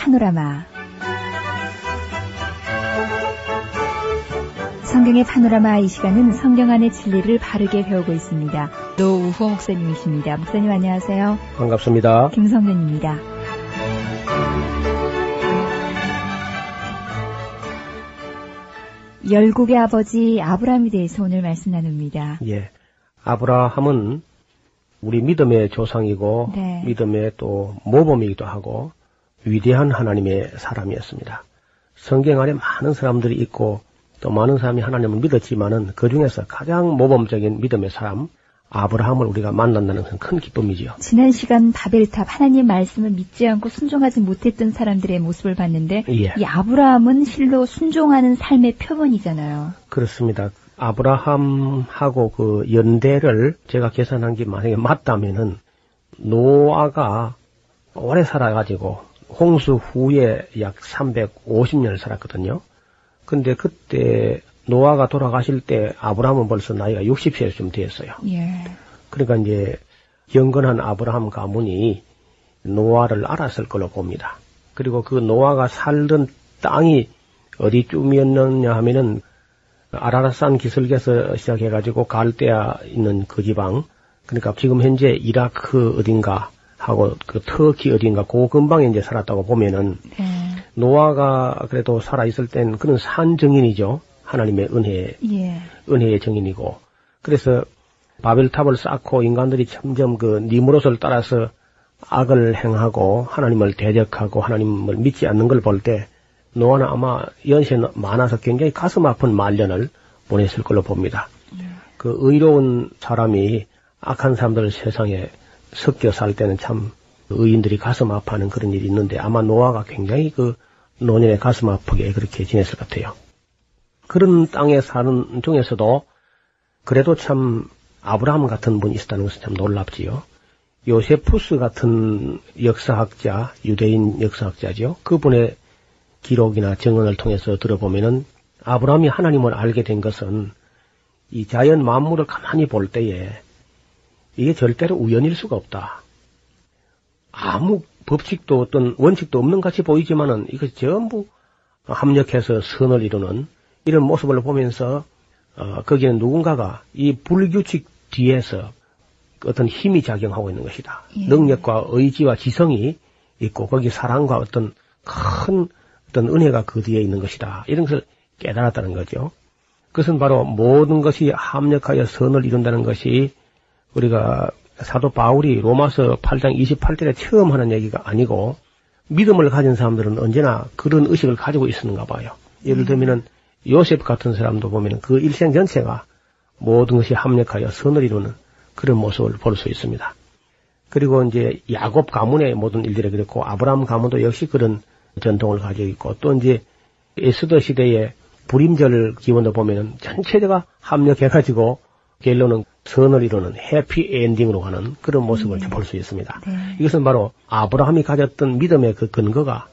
파노라마 성경의 파노라마 이 시간은 성경 안의 진리를 바르게 배우고 있습니다. 노우호 목사님이십니다. 목사님 안녕하세요. 반갑습니다. 김성근입니다. 열국의 아버지 아브라함에 대해서 오늘 말씀 나눕니다. 예. 아브라함은 우리 믿음의 조상이고 네. 믿음의 또 모범이기도 하고 위대한 하나님의 사람이었습니다. 성경 안에 많은 사람들이 있고 또 많은 사람이 하나님을 믿었지만은 그 중에서 가장 모범적인 믿음의 사람 아브라함을 우리가 만난다는 것은 큰 기쁨이지요. 지난 시간 바벨탑 하나님 말씀을 믿지 않고 순종하지 못했던 사람들의 모습을 봤는데 예. 이 아브라함은 실로 순종하는 삶의 표본이잖아요. 그렇습니다. 아브라함하고 그 연대를 제가 계산한 게 만약에 맞다면은 노아가 오래 살아가지고 홍수 후에 약 350년을 살았거든요. 근데 그때 노아가 돌아가실 때 아브라함은 벌써 나이가 60세쯤 되었어요. 예. 그러니까 이제 경건한 아브라함 가문이 노아를 알았을 걸로 봅니다. 그리고 그 노아가 살던 땅이 어디쯤이었느냐 하면은 아라라산 기슭에서 시작해가지고 갈대아 있는 그 지방, 그러니까 지금 현재 이라크 어딘가 하고 그 터키 어딘가 그 근방에 이제 살았다고 보면은 네. 노아가 그래도 살아 있을 땐 그런 산 증인이죠. 하나님의 은혜, 예. 은혜의 증인이고. 그래서 바벨탑을 쌓고 인간들이 점점 그 니무롯을 따라서 악을 행하고 하나님을 대적하고 하나님을 믿지 않는 걸 볼 때 노아는 아마 연세 많아서 굉장히 가슴 아픈 말년을 보냈을 걸로 봅니다. 그 의로운 사람이 악한 사람들 세상에 섞여 살 때는 참 의인들이 가슴 아파하는 그런 일이 있는데 아마 노아가 굉장히 그 노년에 가슴 아프게 그렇게 지냈을 것 같아요. 그런 땅에 사는 중에서도 그래도 참 아브라함 같은 분이 있었다는 것은 참 놀랍지요. 요세푸스 같은 역사학자, 유대인 역사학자죠. 그분의 기록이나 증언을 통해서 들어보면은 아브라함이 하나님을 알게 된 것은 이 자연 만물을 가만히 볼 때에 이게 절대로 우연일 수가 없다. 아무 법칙도 어떤 원칙도 없는 같이 보이지만은 이것이 전부 합력해서 선을 이루는 이런 모습을 보면서 어, 거기에 누군가가 이 불규칙 뒤에서 어떤 힘이 작용하고 있는 것이다. 예. 능력과 의지와 지성이 있고 거기 사랑과 어떤 큰 어떤 은혜가 그 뒤에 있는 것이다. 이런 것을 깨달았다는 거죠. 그것은 바로 모든 것이 합력하여 선을 이룬다는 것이 우리가 사도 바울이 로마서 8장 28절에 처음 하는 얘기가 아니고 믿음을 가진 사람들은 언제나 그런 의식을 가지고 있었는가 봐요. 예를 들면은 요셉 같은 사람도 보면 그 일생 전체가 모든 것이 합력하여 선을 이루는 그런 모습을 볼 수 있습니다. 그리고 이제 야곱 가문의 모든 일들이 그렇고 아브라함 가문도 역시 그런 전통을 가지고 있고 또 이제 에스더 시대의 불임절 기원도 보면은 전체가 합력해가지고 결론은 선을 이루는 해피 엔딩으로 가는 그런 모습을 볼수 있습니다. 네. 이것은 바로 아브라함이 가졌던 믿음의 그 근거가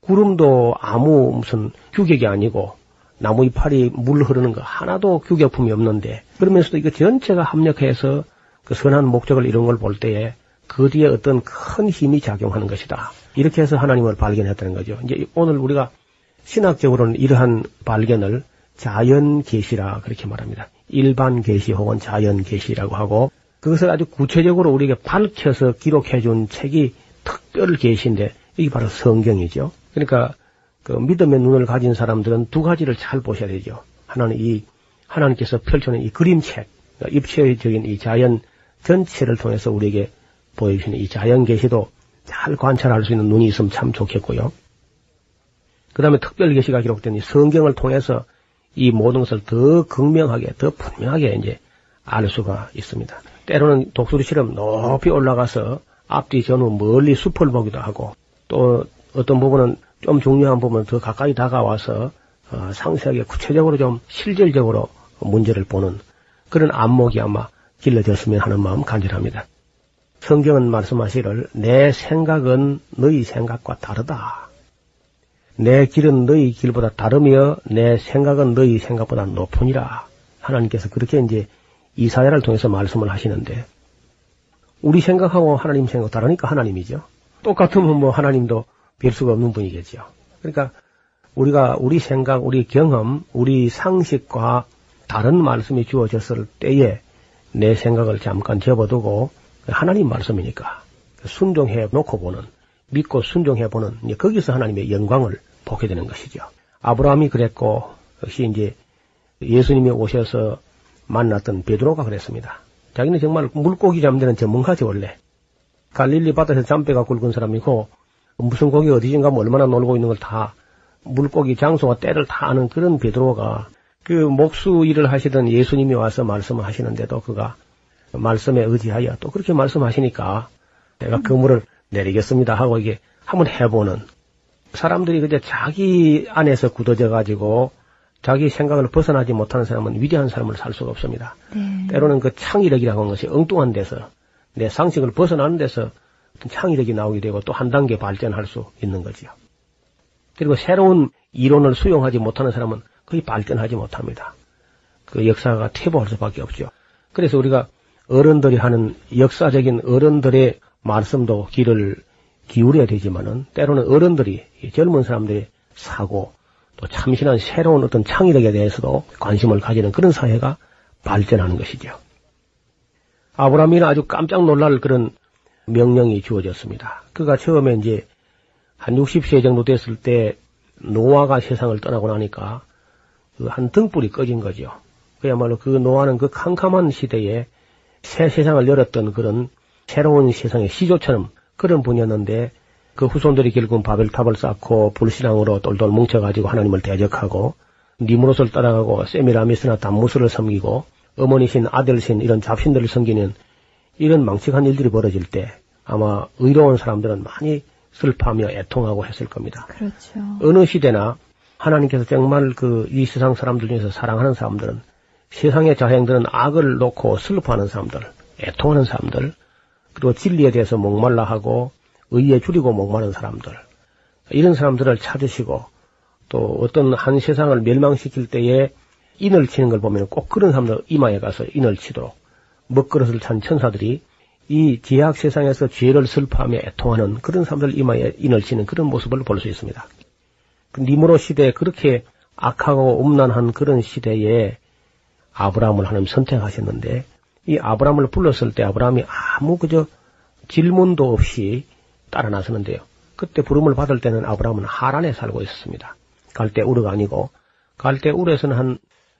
구름도 아무 무슨 규격이 아니고 나무 이파리 물 흐르는 거 하나도 규격품이 없는데 그러면서도 이거 전체가 합력해서 그 선한 목적을 이룬 걸 볼 때에 그 뒤에 어떤 큰 힘이 작용하는 것이다. 이렇게 해서 하나님을 발견했다는 거죠. 이제 오늘 우리가 신학적으로는 이러한 발견을 자연 계시라 그렇게 말합니다. 일반 계시 혹은 자연 계시라고 하고 그것을 아주 구체적으로 우리에게 밝혀서 기록해 준 책이 특별 계시인데 이게 바로 성경이죠. 그러니까 그 믿음의 눈을 가진 사람들은 두 가지를 잘 보셔야 되죠. 하나는 이 하나님께서 펼쳐낸 이 그림책, 그러니까 입체적인 이 자연 전체를 통해서 우리에게 보여주시는 이 자연 계시도 잘 관찰할 수 있는 눈이 있으면 참 좋겠고요. 그 다음에 특별 계시가 기록된 이 성경을 통해서 이 모든 것을 더 극명하게, 더 분명하게 이제 알 수가 있습니다. 때로는 독수리처럼 높이 올라가서 앞뒤 전후 멀리 숲을 보기도 하고 또 어떤 부분은 좀 중요한 부분은 더 가까이 다가와서 어, 상세하게 구체적으로 좀 실질적으로 문제를 보는 그런 안목이 아마 길러졌으면 하는 마음 간절합니다. 성경은 말씀하시기를 내 생각은 너희 생각과 다르다. 내 길은 너희 길보다 다르며 내 생각은 너희 생각보다 높으니라. 하나님께서 그렇게 이제 이사야를 통해서 말씀을 하시는데 우리 생각하고 하나님 생각 다르니까 하나님이죠. 똑같으면 뭐 하나님도 별 수가 없는 분이겠죠. 그러니까 우리가 우리 생각, 우리 경험, 우리 상식과 다른 말씀이 주어졌을 때에 내 생각을 잠깐 접어두고 하나님 말씀이니까 순종해 놓고 보는 믿고 순종해 보는 거기서 하나님의 영광을 보게 되는 것이죠. 아브라함이 그랬고 역시 이제 예수님이 오셔서 만났던 베드로가 그랬습니다. 자기는 정말 물고기 잠드는 전문가지 원래. 갈릴리 바다에서 잠배가 굵은 사람이고 무슨 고기 어디인가 뭐 얼마나 놀고 있는 걸 다 물고기 장소와 때를 다 아는 그런 베드로가 그 목수 일을 하시던 예수님이 와서 말씀을 하시는데도 그가 말씀에 의지하여 또 그렇게 말씀하시니까 내가 그물을 내리겠습니다 하고 이게 한번 해보는 사람들이 그저 자기 안에서 굳어져 가지고 자기 생각을 벗어나지 못하는 사람은 위대한 삶을 살 수가 없습니다. 네. 때로는 그 창의력이라고 하는 것이 엉뚱한 데서 내 상식을 벗어나는 데서 창의력이 나오게 되고 또 한 단계 발전할 수 있는 거지요. 그리고 새로운 이론을 수용하지 못하는 사람은 거의 발전하지 못합니다. 그 역사가 퇴보할 수밖에 없죠. 그래서 우리가 어른들이 하는 역사적인 어른들의 말씀도 귀를 기울여야 되지만은 때로는 어른들이 젊은 사람들의 사고 또 참신한 새로운 어떤 창의력에 대해서도 관심을 가지는 그런 사회가 발전하는 것이죠. 아브라함이는 아주 깜짝 놀랄 그런 명령이 주어졌습니다. 그가 처음에 이제 한 60세 정도 됐을 때 노아가 세상을 떠나고 나니까 그 한 등불이 꺼진 거죠. 그야말로 그 노아는 그 캄캄한 시대에 새 세상을 열었던 그런 새로운 세상의 시조처럼 그런 분이었는데 그 후손들이 결국은 바벨탑을 쌓고 불신앙으로 똘똘 뭉쳐가지고 하나님을 대적하고 니무롯을 따라가고 세미라미스나 담무스를 섬기고 어머니신 아들신 이런 잡신들을 섬기는 이런 망측한 일들이 벌어질 때 아마 의로운 사람들은 많이 슬퍼하며 애통하고 했을 겁니다. 그렇죠. 어느 시대나 하나님께서 정말 그 이 세상 사람들 중에서 사랑하는 사람들은 세상의 자행들은 악을 놓고 슬퍼하는 사람들, 애통하는 사람들, 그리고 진리에 대해서 목말라 하고 의에 줄이고 목마른 사람들, 이런 사람들을 찾으시고 또 어떤 한 세상을 멸망시킬 때에 인을 치는 걸 보면 꼭 그런 사람들 이마에 가서 인을 치도록 먹그릇을 찬 천사들이 이 지학 세상에서 죄를 슬퍼하며 애통하는 그런 사람들 이마에 인을 치는 그런 모습을 볼 수 있습니다. 그 니무로 시대에 그렇게 악하고 음란한 그런 시대에 아브라함을 하나님 선택하셨는데 이 아브라함을 불렀을 때 아브라함이 아무 그저 질문도 없이 따라 나서는데요. 그때 부름을 받을 때는 아브라함은 하란에 살고 있었습니다. 갈대 우르가 아니고 갈대 우르에서는 한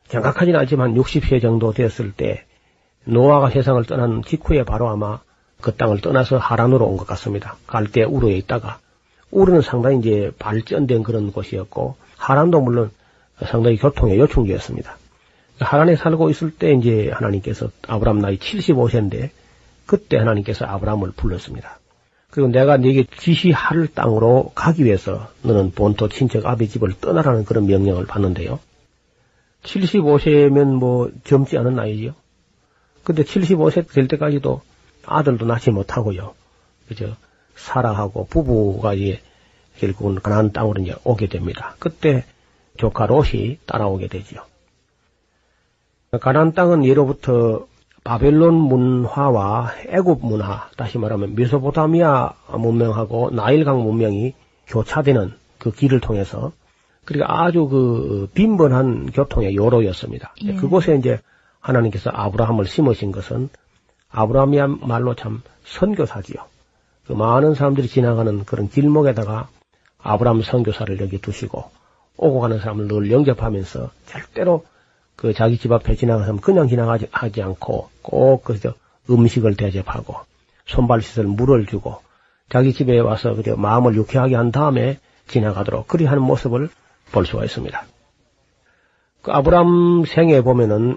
정확하지는 않지만 60세 정도 되었을 때 노아가 세상을 떠난 직후에 바로 아마 그 땅을 떠나서 하란으로 온 것 같습니다. 갈대 우르에 있다가 우르는 상당히 이제 발전된 그런 곳이었고 하란도 물론 상당히 교통의 요충지였습니다. 하란에 살고 있을 때 이제 하나님께서 아브라함 나이 75세인데 그때 하나님께서 아브라함을 불렀습니다. 그리고 내가 네게 지시할 땅으로 가기 위해서 너는 본토 친척 아비 집을 떠나라는 그런 명령을 받는데요. 75세면 뭐 젊지 않은 나이지요. 근데 75세 될 때까지도 아들도 낳지 못하고요. 그죠. 사라하고 부부가 이제 결국은 가나안 땅으로 이제 오게 됩니다. 그때 조카 롯이 따라오게 되지요. 가나안 땅은 예로부터 바벨론 문화와 애굽 문화, 다시 말하면 메소포타미아 문명하고 나일강 문명이 교차되는 그 길을 통해서 그러니까 아주 그 빈번한 교통의 요로였습니다. 예. 그곳에 이제 하나님께서 아브라함을 심으신 것은 아브라함이야 말로 참 선교사지요. 그 많은 사람들이 지나가는 그런 길목에다가 아브라함 선교사를 여기 두시고 오고 가는 사람을 늘 영접하면서 절대로 그 자기 집 앞에 지나가면 그냥 지나가지 않고 꼭 그저 음식을 대접하고 손발 씻을 물을 주고 자기 집에 와서 그저 마음을 유쾌하게 한 다음에 지나가도록 그리 하는 모습을 볼 수가 있습니다. 그 아브람 생에 보면은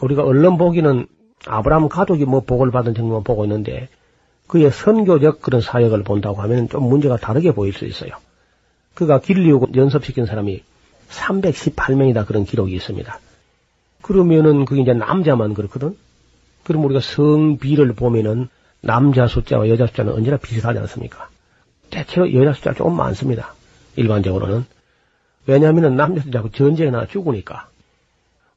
우리가 얼른 보기는 아브라함 가족이 뭐 복을 받은 정도만 보고 있는데 그의 선교적 그런 사역을 본다고 하면 좀 문제가 다르게 보일 수 있어요. 그가 길리우고 연습시킨 사람이 318명이다 그런 기록이 있습니다. 그러면은 그게 이제 남자만 그렇거든. 그럼 우리가 성비를 보면은 남자 숫자와 여자 숫자는 언제나 비슷하지 않습니까? 대체로 여자 숫자가 조금 많습니다. 일반적으로는. 왜냐하면 남자들 자꾸 전쟁이나 죽으니까.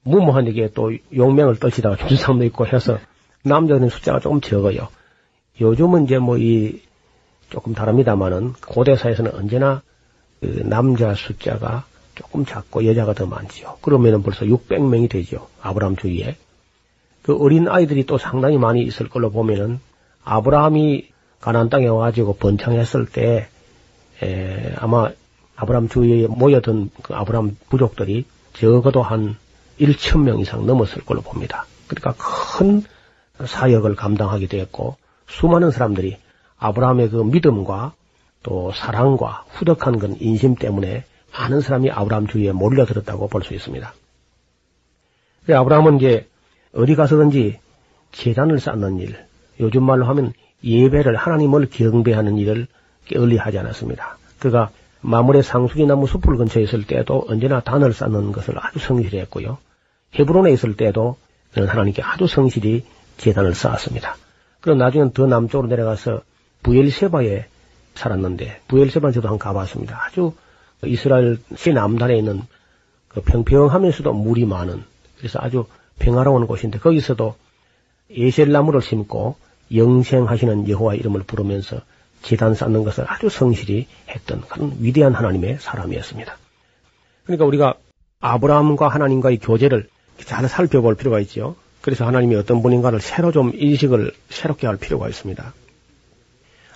무모한 얘기에 또 용맹을 떨치다가 죽은 사람도 있고 해서 남자는 숫자가 조금 적어요. 요즘은 이제 뭐 이 조금 다릅니다만은 고대사에서는 언제나 그 남자 숫자가 조금 작고 여자가 더 많지요. 그러면은 벌써 600명이 되죠. 아브라함 주위에. 그 어린 아이들이 또 상당히 많이 있을 걸로 보면은 아브라함이 가나안 땅에 와가지고 번창했을 때 에, 아마 아브라함 주위에 모여든 그 아브라함 부족들이 적어도 한 1천 명 이상 넘었을 걸로 봅니다. 그러니까 큰 사역을 감당하게 되었고 수많은 사람들이 아브라함의 그 믿음과 또 사랑과 후덕한 그 인심 때문에 많은 사람이 아브라함 주위에 몰려들었다고 볼 수 있습니다. 아브라함은 이제 어디 가서든지 재단을 쌓는 일, 요즘 말로 하면 예배를 하나님을 경배하는 일을 게을리 하지 않았습니다. 그가 마물의 상수리 나무 숲을 근처에 있을 때도 언제나 단을 쌓는 것을 아주 성실히 했고요. 헤브론에 있을 때도 그는 하나님께 아주 성실히 재단을 쌓았습니다. 그럼 나중에는 더 남쪽으로 내려가서 부엘세바에 살았는데 부엘세바는 저도 한번 가봤습니다. 아주 이스라엘西남단에 있는 그 평평하면서도 물이 많은 그래서 아주 평화로운 곳인데 거기서도 예셀나무를 심고 영생하시는 여호와 이름을 부르면서 재단 쌓는 것을 아주 성실히 했던 그런 위대한 하나님의 사람이었습니다. 그러니까 우리가 아브라함과 하나님과의 교제를 잘 살펴볼 필요가 있죠. 그래서 하나님이 어떤 분인가를 새로 좀 인식을 새롭게 할 필요가 있습니다.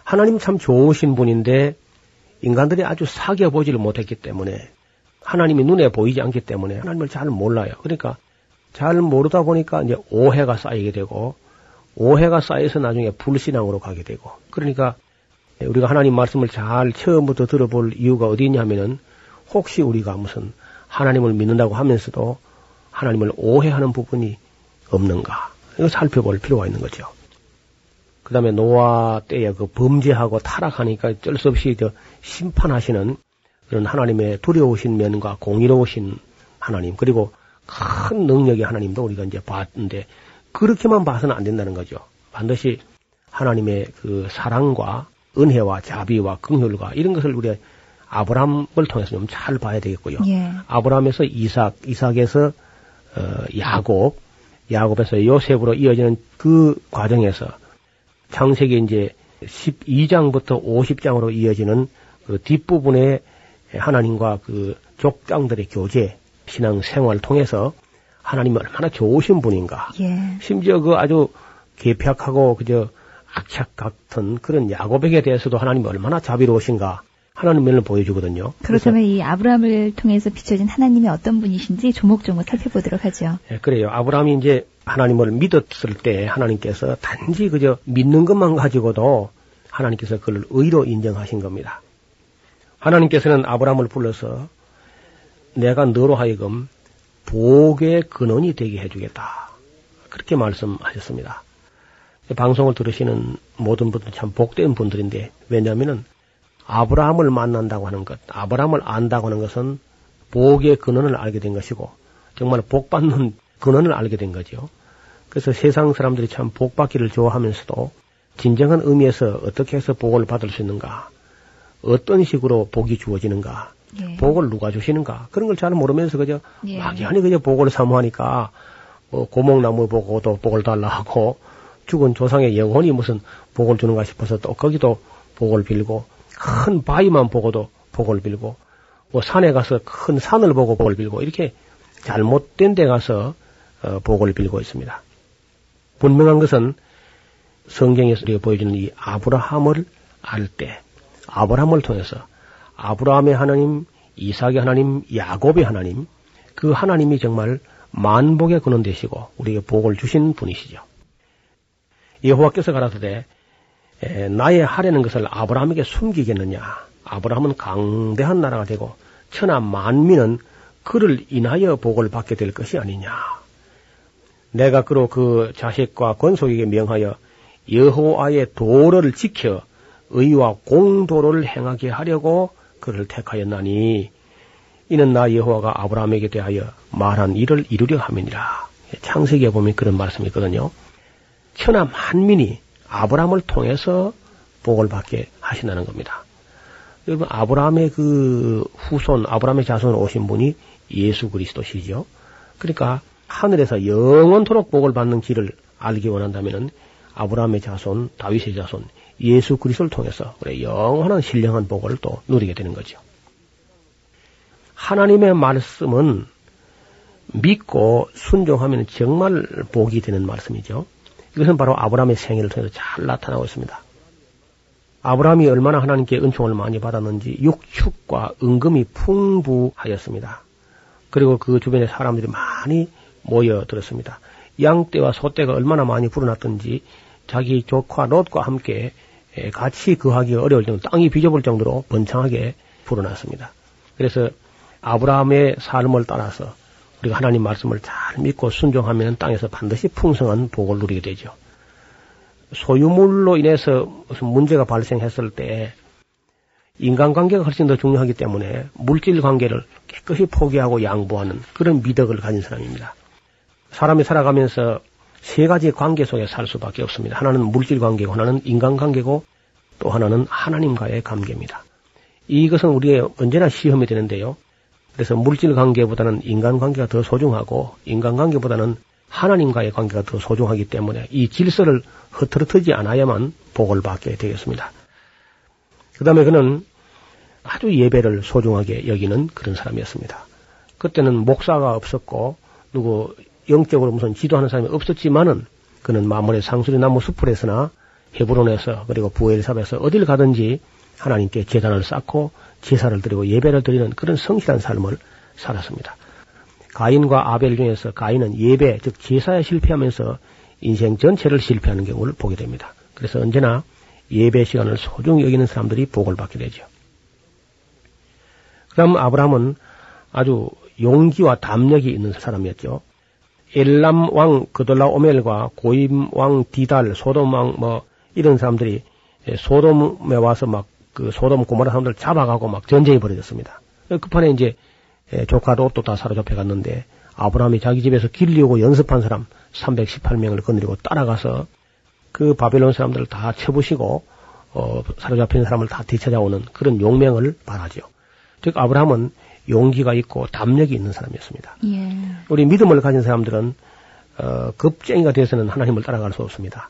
하나님 참 좋으신 분인데 인간들이 아주 사귀어보지를 못했기 때문에 하나님이 눈에 보이지 않기 때문에 하나님을 잘 몰라요. 그러니까 잘 모르다 보니까 이제 오해가 쌓이게 되고 오해가 쌓여서 나중에 불신앙으로 가게 되고 그러니까 우리가 하나님 말씀을 잘 처음부터 들어볼 이유가 어디 있냐면은 혹시 우리가 무슨 하나님을 믿는다고 하면서도 하나님을 오해하는 부분이 없는가 이거 살펴볼 필요가 있는 거죠. 그 다음에 노아 때에 그 범죄하고 타락하니까 어쩔 수 없이 저 심판하시는 그런 하나님의 두려우신 면과 공의로우신 하나님 그리고 큰 능력의 하나님도 우리가 이제 봤는데 그렇게만 봐서는 안 된다는 거죠. 반드시 하나님의 그 사랑과 은혜와 자비와 긍휼과 이런 것을 우리가 아브라함을 통해서 좀 잘 봐야 되겠고요. 예. 아브라함에서 이삭, 이삭에서 어, 야곱, 야곱에서 요셉으로 이어지는 그 과정에서 창세기 이제 12장부터 50장으로 이어지는 그 뒷부분에 하나님과 그 족장들의 교제, 신앙 생활을 통해서 하나님이 얼마나 좋으신 분인가. 예. 심지어 그 아주 개벽하고 그저 악착 같은 그런 야곱에게 대해서도 하나님이 얼마나 자비로우신가. 하나님 면을 보여주거든요. 그렇다면 이 아브라함을 통해서 비춰진 하나님이 어떤 분이신지 조목조목 살펴보도록 하죠. 예, 그래요. 아브라함이 이제 하나님을 믿었을 때 하나님께서 단지 그저 믿는 것만 가지고도 하나님께서 그를 의로 인정하신 겁니다. 하나님께서는 아브라함을 불러서 내가 너로 하여금 복의 근원이 되게 해주겠다. 그렇게 말씀하셨습니다. 방송을 들으시는 모든 분들 참 복된 분들인데 왜냐하면 아브라함을 만난다고 하는 것, 아브라함을 안다고 하는 것은 복의 근원을 알게 된 것이고 정말 복 받는 근원을 알게 된 거죠. 그래서 세상 사람들이 참 복 받기를 좋아하면서도 진정한 의미에서 어떻게 해서 복을 받을 수 있는가, 어떤 식으로 복이 주어지는가, 예. 복을 누가 주시는가 그런 걸 잘 모르면서 그저 예. 막연히 그저 복을 사모하니까 뭐 고목나무 보고도 복을 달라 하고 죽은 조상의 영혼이 무슨 복을 주는가 싶어서 또 거기도 복을 빌고 큰 바위만 보고도 복을 빌고 뭐 산에 가서 큰 산을 보고 복을 빌고 이렇게 잘못된 데 가서 어, 복을 빌고 있습니다. 분명한 것은 성경에서 우리가 보여주는 이 아브라함을 알 때, 아브라함을 통해서 아브라함의 하나님, 이삭의 하나님, 야곱의 하나님, 그 하나님이 정말 만복의 근원 되시고 우리에게 복을 주신 분이시죠. 여호와께서 가라사대 나의 하려는 것을 아브라함에게 숨기겠느냐? 아브라함은 강대한 나라가 되고 천하 만민은 그를 인하여 복을 받게 될 것이 아니냐. 내가 그로 그 자식과 권속에게 명하여 여호와의 도를 지켜 의와 공도를 행하게 하려고 그를 택하였나니 이는 나 여호와가 아브라함에게 대하여 말한 일을 이루려 함이니라. 창세기에 보면 그런 말씀이 있거든요. 천하 만민이 아브라함을 통해서 복을 받게 하신다는 겁니다. 여러분 아브라함의 그 후손, 아브라함의 자손 오신 분이 예수 그리스도시죠. 그러니까 하늘에서 영원토록 복을 받는 길을 알기 원한다면은 아브라함의 자손, 다윗의 자손, 예수 그리스도를 통해서 그래 영원한 신령한 복을 또 누리게 되는 거죠. 하나님의 말씀은 믿고 순종하면 정말 복이 되는 말씀이죠. 이것은 바로 아브라함의 생애를 통해서 잘 나타나고 있습니다. 아브라함이 얼마나 하나님께 은총을 많이 받았는지 육축과 은금이 풍부하였습니다. 그리고 그 주변에 사람들이 많이 모여들었습니다. 양떼와 소떼가 얼마나 많이 불어났던지 자기 조카 롯과 함께 같이 거하기 어려울 정도 땅이 비좁을 정도로 번창하게 불어났습니다. 그래서 아브라함의 삶을 따라서 우리가 하나님 말씀을 잘 믿고 순종하면 땅에서 반드시 풍성한 복을 누리게 되죠. 소유물로 인해서 무슨 문제가 발생했을 때 인간관계가 훨씬 더 중요하기 때문에 물질 관계를 깨끗이 포기하고 양보하는 그런 미덕을 가진 사람입니다. 사람이 살아가면서 세 가지 관계 속에 살 수밖에 없습니다. 하나는 물질 관계고, 하나는 인간 관계고, 또 하나는 하나님과의 관계입니다. 이것은 우리의 언제나 시험이 되는데요. 그래서 물질 관계보다는 인간 관계가 더 소중하고, 인간 관계보다는 하나님과의 관계가 더 소중하기 때문에 이 질서를 흐트러뜨지 않아야만 복을 받게 되겠습니다. 그 다음에 그는 아주 예배를 소중하게 여기는 그런 사람이었습니다. 그때는 목사가 없었고, 누구 영적으로 무슨 지도하는 사람이 없었지만은 그는 마물의 상수리 나무 숲을에서나 헤브론에서 그리고 부엘삽에서 어딜 가든지 하나님께 재단을 쌓고 제사를 드리고 예배를 드리는 그런 성실한 삶을 살았습니다. 가인과 아벨 중에서 가인은 예배, 즉 제사에 실패하면서 인생 전체를 실패하는 경우를 보게 됩니다. 그래서 언제나 예배 시간을 소중히 여기는 사람들이 복을 받게 되죠. 그럼 아브라함은 아주 용기와 담력이 있는 사람이었죠. 엘람 왕 그돌라 오멜과 고임 왕 디달, 소돔 왕 뭐 이런 사람들이 소돔에 와서 막 그 소돔 고모라 사람들 잡아가고 막 전쟁이 벌어졌습니다. 급판에 이제 조카 롯도 다 사로잡혀 갔는데 아브라함이 자기 집에서 길리우고 연습한 사람 318명을 건드리고 따라가서 그 바벨론 사람들을 다 쳐부시고 어, 사로잡힌 사람을 다 되찾아오는 그런 용맹을 말하죠. 즉 아브라함은 용기가 있고 담력이 있는 사람이었습니다. 예. 우리 믿음을 가진 사람들은 어, 급쟁이가 돼서는 하나님을 따라갈 수 없습니다.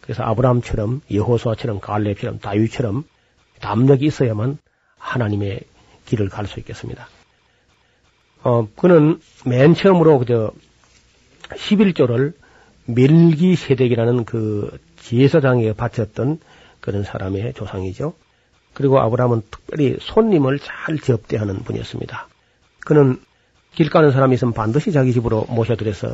그래서 아브라함처럼 여호수아처럼 갈렙처럼 다윗처럼 담력이 있어야만 하나님의 길을 갈 수 있겠습니다. 어, 그는 맨 처음으로 그저 11조를 멜기세덱이라는 그 제사장에 바쳤던 그런 사람의 조상이죠. 그리고 아브라함은 특별히 손님을 잘 접대하는 분이었습니다. 그는 길 가는 사람이 있으면 반드시 자기 집으로 모셔들여서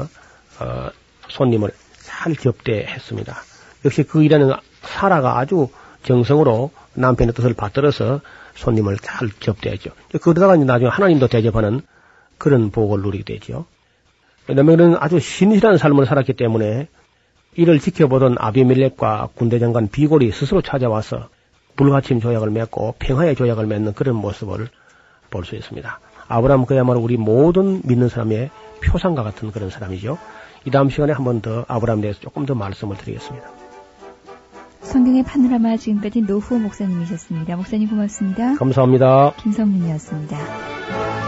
어, 손님을 잘 접대했습니다. 역시 그 일에는 사라가 아주 정성으로 남편의 뜻을 받들어서 손님을 잘 접대했죠. 그러다가 나중에 하나님도 대접하는 그런 복을 누리게 되죠. 왜냐하면 그는 아주 신실한 삶을 살았기 때문에 이를 지켜보던 아비멜렉과 군대장관 비골이 스스로 찾아와서 불가침 조약을 맺고 평화의 조약을 맺는 그런 모습을 볼 수 있습니다. 아브라함 그야말로 우리 모든 믿는 사람의 표상과 같은 그런 사람이죠. 이 다음 시간에 한 번 더 아브라함에 대해서 조금 더 말씀을 드리겠습니다. 성경의 파노라마 지금까지 노후 목사님이셨습니다. 목사님 고맙습니다. 감사합니다. 김성민이었습니다.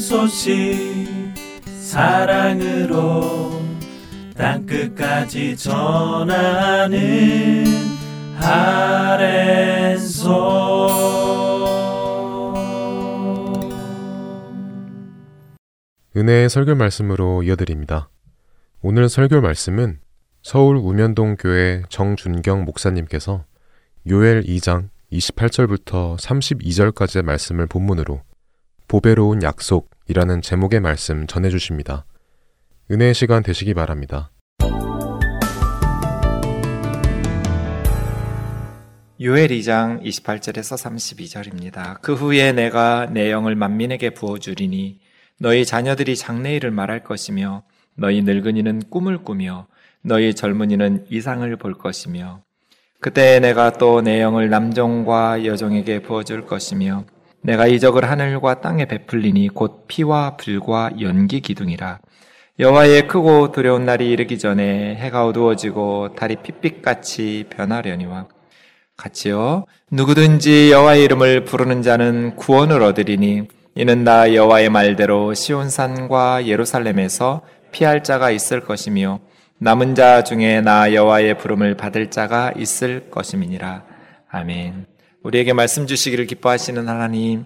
소식 사랑으로 땅끝까지 전하는 아랜소 은혜의 설교 말씀으로 이어드립니다. 오늘 설교 말씀은 서울 우면동 교회 정준경 목사님께서 요엘 2장 28절부터 32절까지의 말씀을 본문으로 보배로운 약속이라는 제목의 말씀 전해 주십니다. 은혜의 시간 되시기 바랍니다. 요엘 2장 28절에서 32절입니다. 그 후에 내가 내 영을 만민에게 부어주리니 너희 자녀들이 장래일을 말할 것이며 너희 늙은이는 꿈을 꾸며 너희 젊은이는 이상을 볼 것이며 그때 내가 또 내 영을 남종과 여종에게 부어줄 것이며 내가 이적을 하늘과 땅에 베풀리니 곧 피와 불과 연기 기둥이라. 여호와의 크고 두려운 날이 이르기 전에 해가 어두워지고 달이 핏빛같이 변하려니와. 같이요 누구든지 여호와의 이름을 부르는 자는 구원을 얻으리니 이는 나 여호와의 말대로 시온 산과 예루살렘에서 피할 자가 있을 것이며 남은 자 중에 나 여호와의 부름을 받을 자가 있을 것임이니라. 아멘. 우리에게 말씀 주시기를 기뻐하시는 하나님,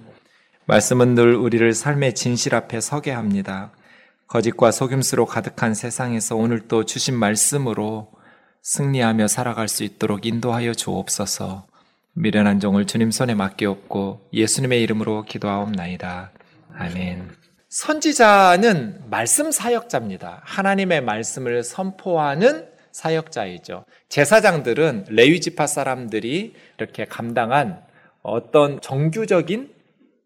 말씀은 늘 우리를 삶의 진실 앞에 서게 합니다. 거짓과 속임수로 가득한 세상에서 오늘 또 주신 말씀으로 승리하며 살아갈 수 있도록 인도하여 주옵소서. 미련한 종을 주님 손에 맡기옵고 예수님의 이름으로 기도하옵나이다. 아멘. 선지자는 말씀 사역자입니다. 하나님의 말씀을 선포하는 사역자이죠. 제사장들은 레위 지파 사람들이 이렇게 감당한 어떤 정규적인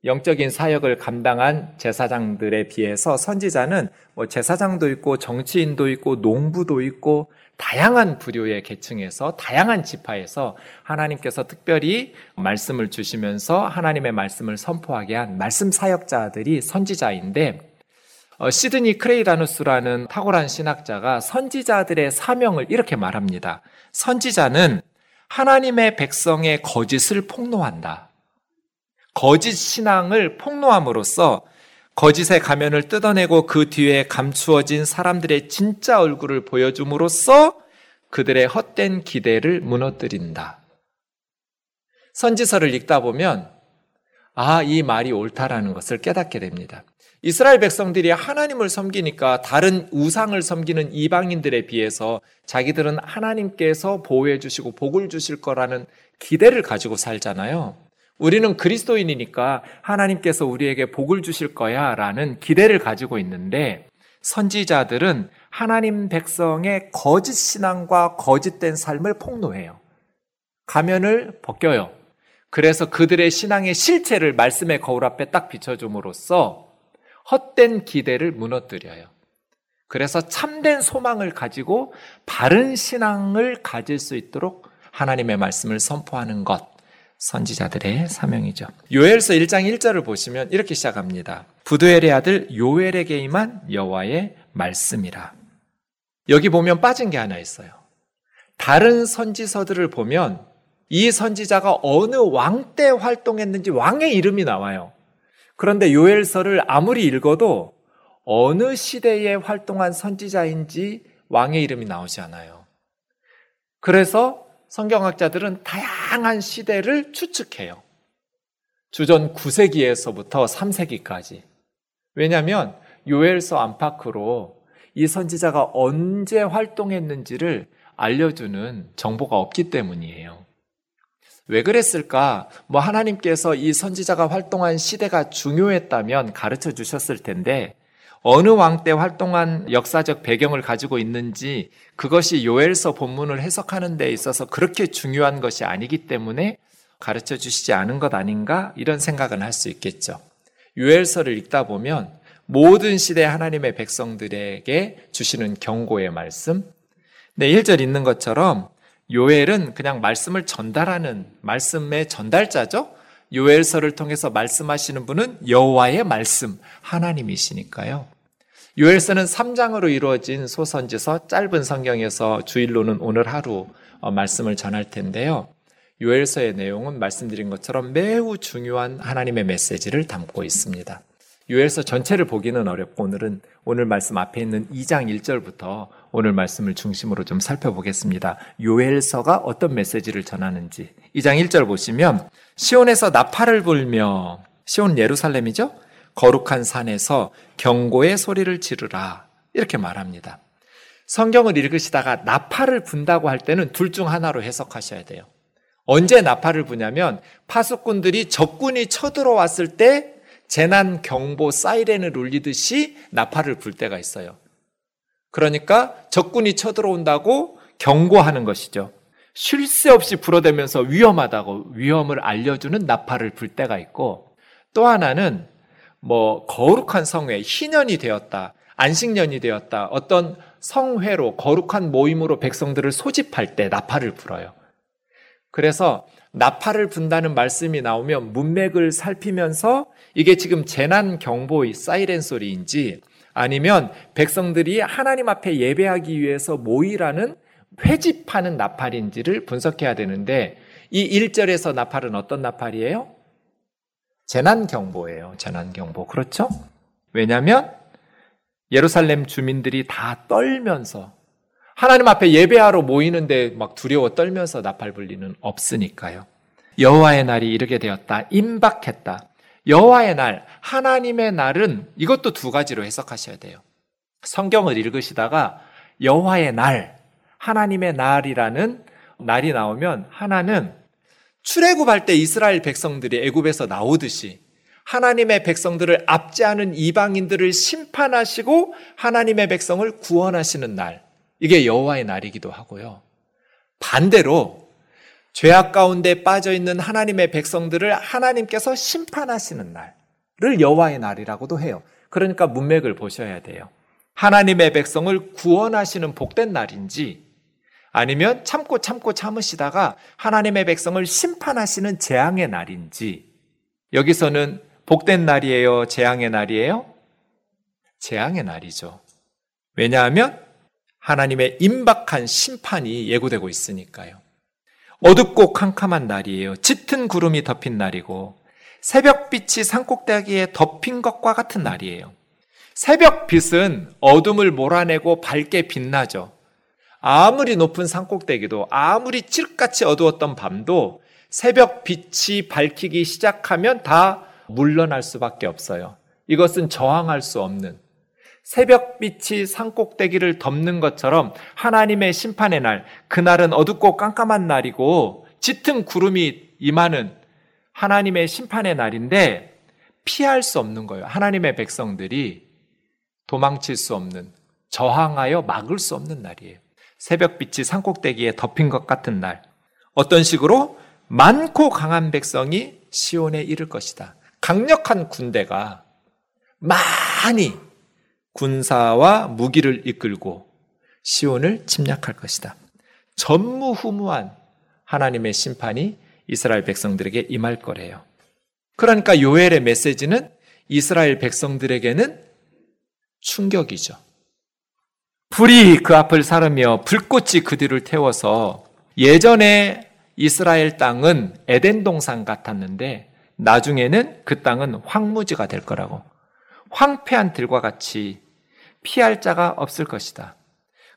영적인 사역을 감당한 제사장들에 비해서 선지자는 뭐 제사장도 있고 정치인도 있고 농부도 있고 다양한 부류의 계층에서 다양한 지파에서 하나님께서 특별히 말씀을 주시면서 하나님의 말씀을 선포하게 한 말씀 사역자들이 선지자인데 어, 시드니 크레이라누스라는 탁월한 신학자가 선지자들의 사명을 이렇게 말합니다. 선지자는 하나님의 백성의 거짓을 폭로한다. 거짓 신앙을 폭로함으로써 거짓의 가면을 뜯어내고 그 뒤에 감추어진 사람들의 진짜 얼굴을 보여줌으로써 그들의 헛된 기대를 무너뜨린다. 선지서를 읽다 보면 아, 이 말이 옳다라는 것을 깨닫게 됩니다. 이스라엘 백성들이 하나님을 섬기니까 다른 우상을 섬기는 이방인들에 비해서 자기들은 하나님께서 보호해 주시고 복을 주실 거라는 기대를 가지고 살잖아요. 우리는 그리스도인이니까 하나님께서 우리에게 복을 주실 거야 라는 기대를 가지고 있는데 선지자들은 하나님 백성의 거짓 신앙과 거짓된 삶을 폭로해요. 가면을 벗겨요. 그래서 그들의 신앙의 실체를 말씀의 거울 앞에 딱 비춰줌으로써 헛된 기대를 무너뜨려요. 그래서 참된 소망을 가지고 바른 신앙을 가질 수 있도록 하나님의 말씀을 선포하는 것. 선지자들의 사명이죠. 요엘서 1장 1절을 보시면 이렇게 시작합니다. 부두엘의 아들 요엘에게 임한 여호와의 말씀이라. 여기 보면 빠진 게 하나 있어요. 다른 선지서들을 보면 이 선지자가 어느 왕 때 활동했는지 왕의 이름이 나와요. 그런데 요엘서를 아무리 읽어도 어느 시대에 활동한 선지자인지 왕의 이름이 나오지 않아요. 그래서 성경학자들은 다양한 시대를 추측해요. 주전 9세기에서부터 3세기까지. 왜냐하면 요엘서 안팎으로 이 선지자가 언제 활동했는지를 알려주는 정보가 없기 때문이에요. 왜 그랬을까? 뭐 하나님께서 이 선지자가 활동한 시대가 중요했다면 가르쳐 주셨을 텐데 어느 왕 때 활동한 역사적 배경을 가지고 있는지 그것이 요엘서 본문을 해석하는 데 있어서 그렇게 중요한 것이 아니기 때문에 가르쳐 주시지 않은 것 아닌가 이런 생각은 할 수 있겠죠. 요엘서를 읽다 보면 모든 시대 하나님의 백성들에게 주시는 경고의 말씀. 네, 1절 있는 것처럼 요엘은 그냥 말씀을 전달하는 말씀의 전달자죠. 요엘서를 통해서 말씀하시는 분은 여호와의 말씀 하나님이시니까요. 요엘서는 3장으로 이루어진 소선지서 짧은 성경에서 주일로는 오늘 하루 어, 말씀을 전할 텐데요. 요엘서의 내용은 말씀드린 것처럼 매우 중요한 하나님의 메시지를 담고 있습니다. 요엘서 전체를 보기는 어렵고 오늘은 오늘 말씀 앞에 있는 2장 1절부터 오늘 말씀을 중심으로 좀 살펴보겠습니다. 요엘서가 어떤 메시지를 전하는지 2장 1절 보시면 시온에서 나팔을 불며 시온 예루살렘이죠? 거룩한 산에서 경고의 소리를 지르라. 이렇게 말합니다. 성경을 읽으시다가 나팔을 분다고 할 때는 둘 중 하나로 해석하셔야 돼요. 언제 나팔을 부냐면 파수꾼들이 적군이 쳐들어왔을 때 재난 경보 사이렌을 울리듯이 나팔을 불 때가 있어요. 그러니까 적군이 쳐들어온다고 경고하는 것이죠. 쉴 새 없이 불어대면서 위험하다고 위험을 알려주는 나팔을 불 때가 있고 또 하나는 뭐 거룩한 성회, 희년이 되었다, 안식년이 되었다, 어떤 성회로 거룩한 모임으로 백성들을 소집할 때 나팔을 불어요. 그래서 나팔을 분다는 말씀이 나오면 문맥을 살피면서 이게 지금 재난 경보의 사이렌 소리인지 아니면 백성들이 하나님 앞에 예배하기 위해서 모이라는 회집하는 나팔인지를 분석해야 되는데 이 1절에서 나팔은 어떤 나팔이에요? 재난 경보예요. 재난 경보. 그렇죠? 왜냐하면 예루살렘 주민들이 다 떨면서 하나님 앞에 예배하러 모이는데 막 두려워 떨면서 나팔 불리는 없으니까요. 여호와의 날이 이르게 되었다. 임박했다. 여호와의 날, 하나님의 날은 이것도 두 가지로 해석하셔야 돼요. 성경을 읽으시다가 여호와의 날, 하나님의 날이라는 날이 나오면 하나는 출애굽할 때 이스라엘 백성들이 애굽에서 나오듯이 하나님의 백성들을 압제하는 이방인들을 심판하시고 하나님의 백성을 구원하시는 날. 이게 여호와의 날이기도 하고요. 반대로 죄악 가운데 빠져 있는 하나님의 백성들을 하나님께서 심판하시는 날을 여호와의 날이라고도 해요. 그러니까 문맥을 보셔야 돼요. 하나님의 백성을 구원하시는 복된 날인지 아니면 참고 참고 참으시다가 하나님의 백성을 심판하시는 재앙의 날인지 여기서는 복된 날이에요? 재앙의 날이에요? 재앙의 날이죠. 왜냐하면 하나님의 임박한 심판이 예고되고 있으니까요. 어둡고 캄캄한 날이에요. 짙은 구름이 덮인 날이고 새벽빛이 산꼭대기에 덮인 것과 같은 날이에요. 새벽빛은 어둠을 몰아내고 밝게 빛나죠. 아무리 높은 산꼭대기도 아무리 칠같이 어두웠던 밤도 새벽 빛이 밝히기 시작하면 다 물러날 수밖에 없어요. 이것은 저항할 수 없는 새벽빛이 산꼭대기를 덮는 것처럼 하나님의 심판의 날, 그날은 어둡고 깜깜한 날이고 짙은 구름이 임하는 하나님의 심판의 날인데 피할 수 없는 거예요. 하나님의 백성들이 도망칠 수 없는, 저항하여 막을 수 없는 날이에요. 새벽빛이 산꼭대기에 덮인 것 같은 날. 어떤 식으로 많고 강한 백성이 시온에 이를 것이다. 강력한 군대가 많이 군사와 무기를 이끌고 시온을 침략할 것이다. 전무후무한 하나님의 심판이 이스라엘 백성들에게 임할 거래요. 그러니까 요엘의 메시지는 이스라엘 백성들에게는 충격이죠. 불이 그 앞을 사르며 불꽃이 그 뒤를 태워서 예전에 이스라엘 땅은 에덴 동산 같았는데 나중에는 그 땅은 황무지가 될 거라고. 황폐한 들과 같이 피할 자가 없을 것이다.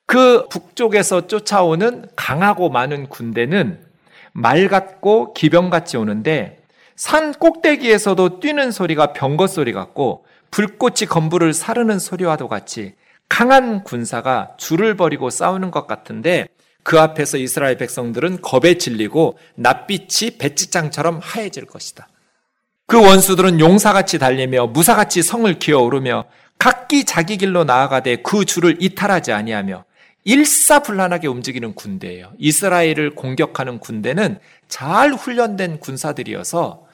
그 북쪽에서 쫓아오는 강하고 많은 군대는 말 같고 기병같이 오는데 산 꼭대기에서도 뛰는 소리가 병거 소리 같고 불꽃이 건물을 사르는 소리와도 같이 강한 군사가 줄을 버리고 싸우는 것 같은데 그 앞에서 이스라엘 백성들은 겁에 질리고 낯빛이 배지장처럼 하얘질 것이다. 그 원수들은 용사같이 달리며 무사같이 성을 기어오르며 각기 자기 길로 나아가되 그 주를 이탈하지 아니하며 일사불란하게 움직이는 군대예요. 이스라엘을 공격하는 군대는 잘 훈련된 군사들이어서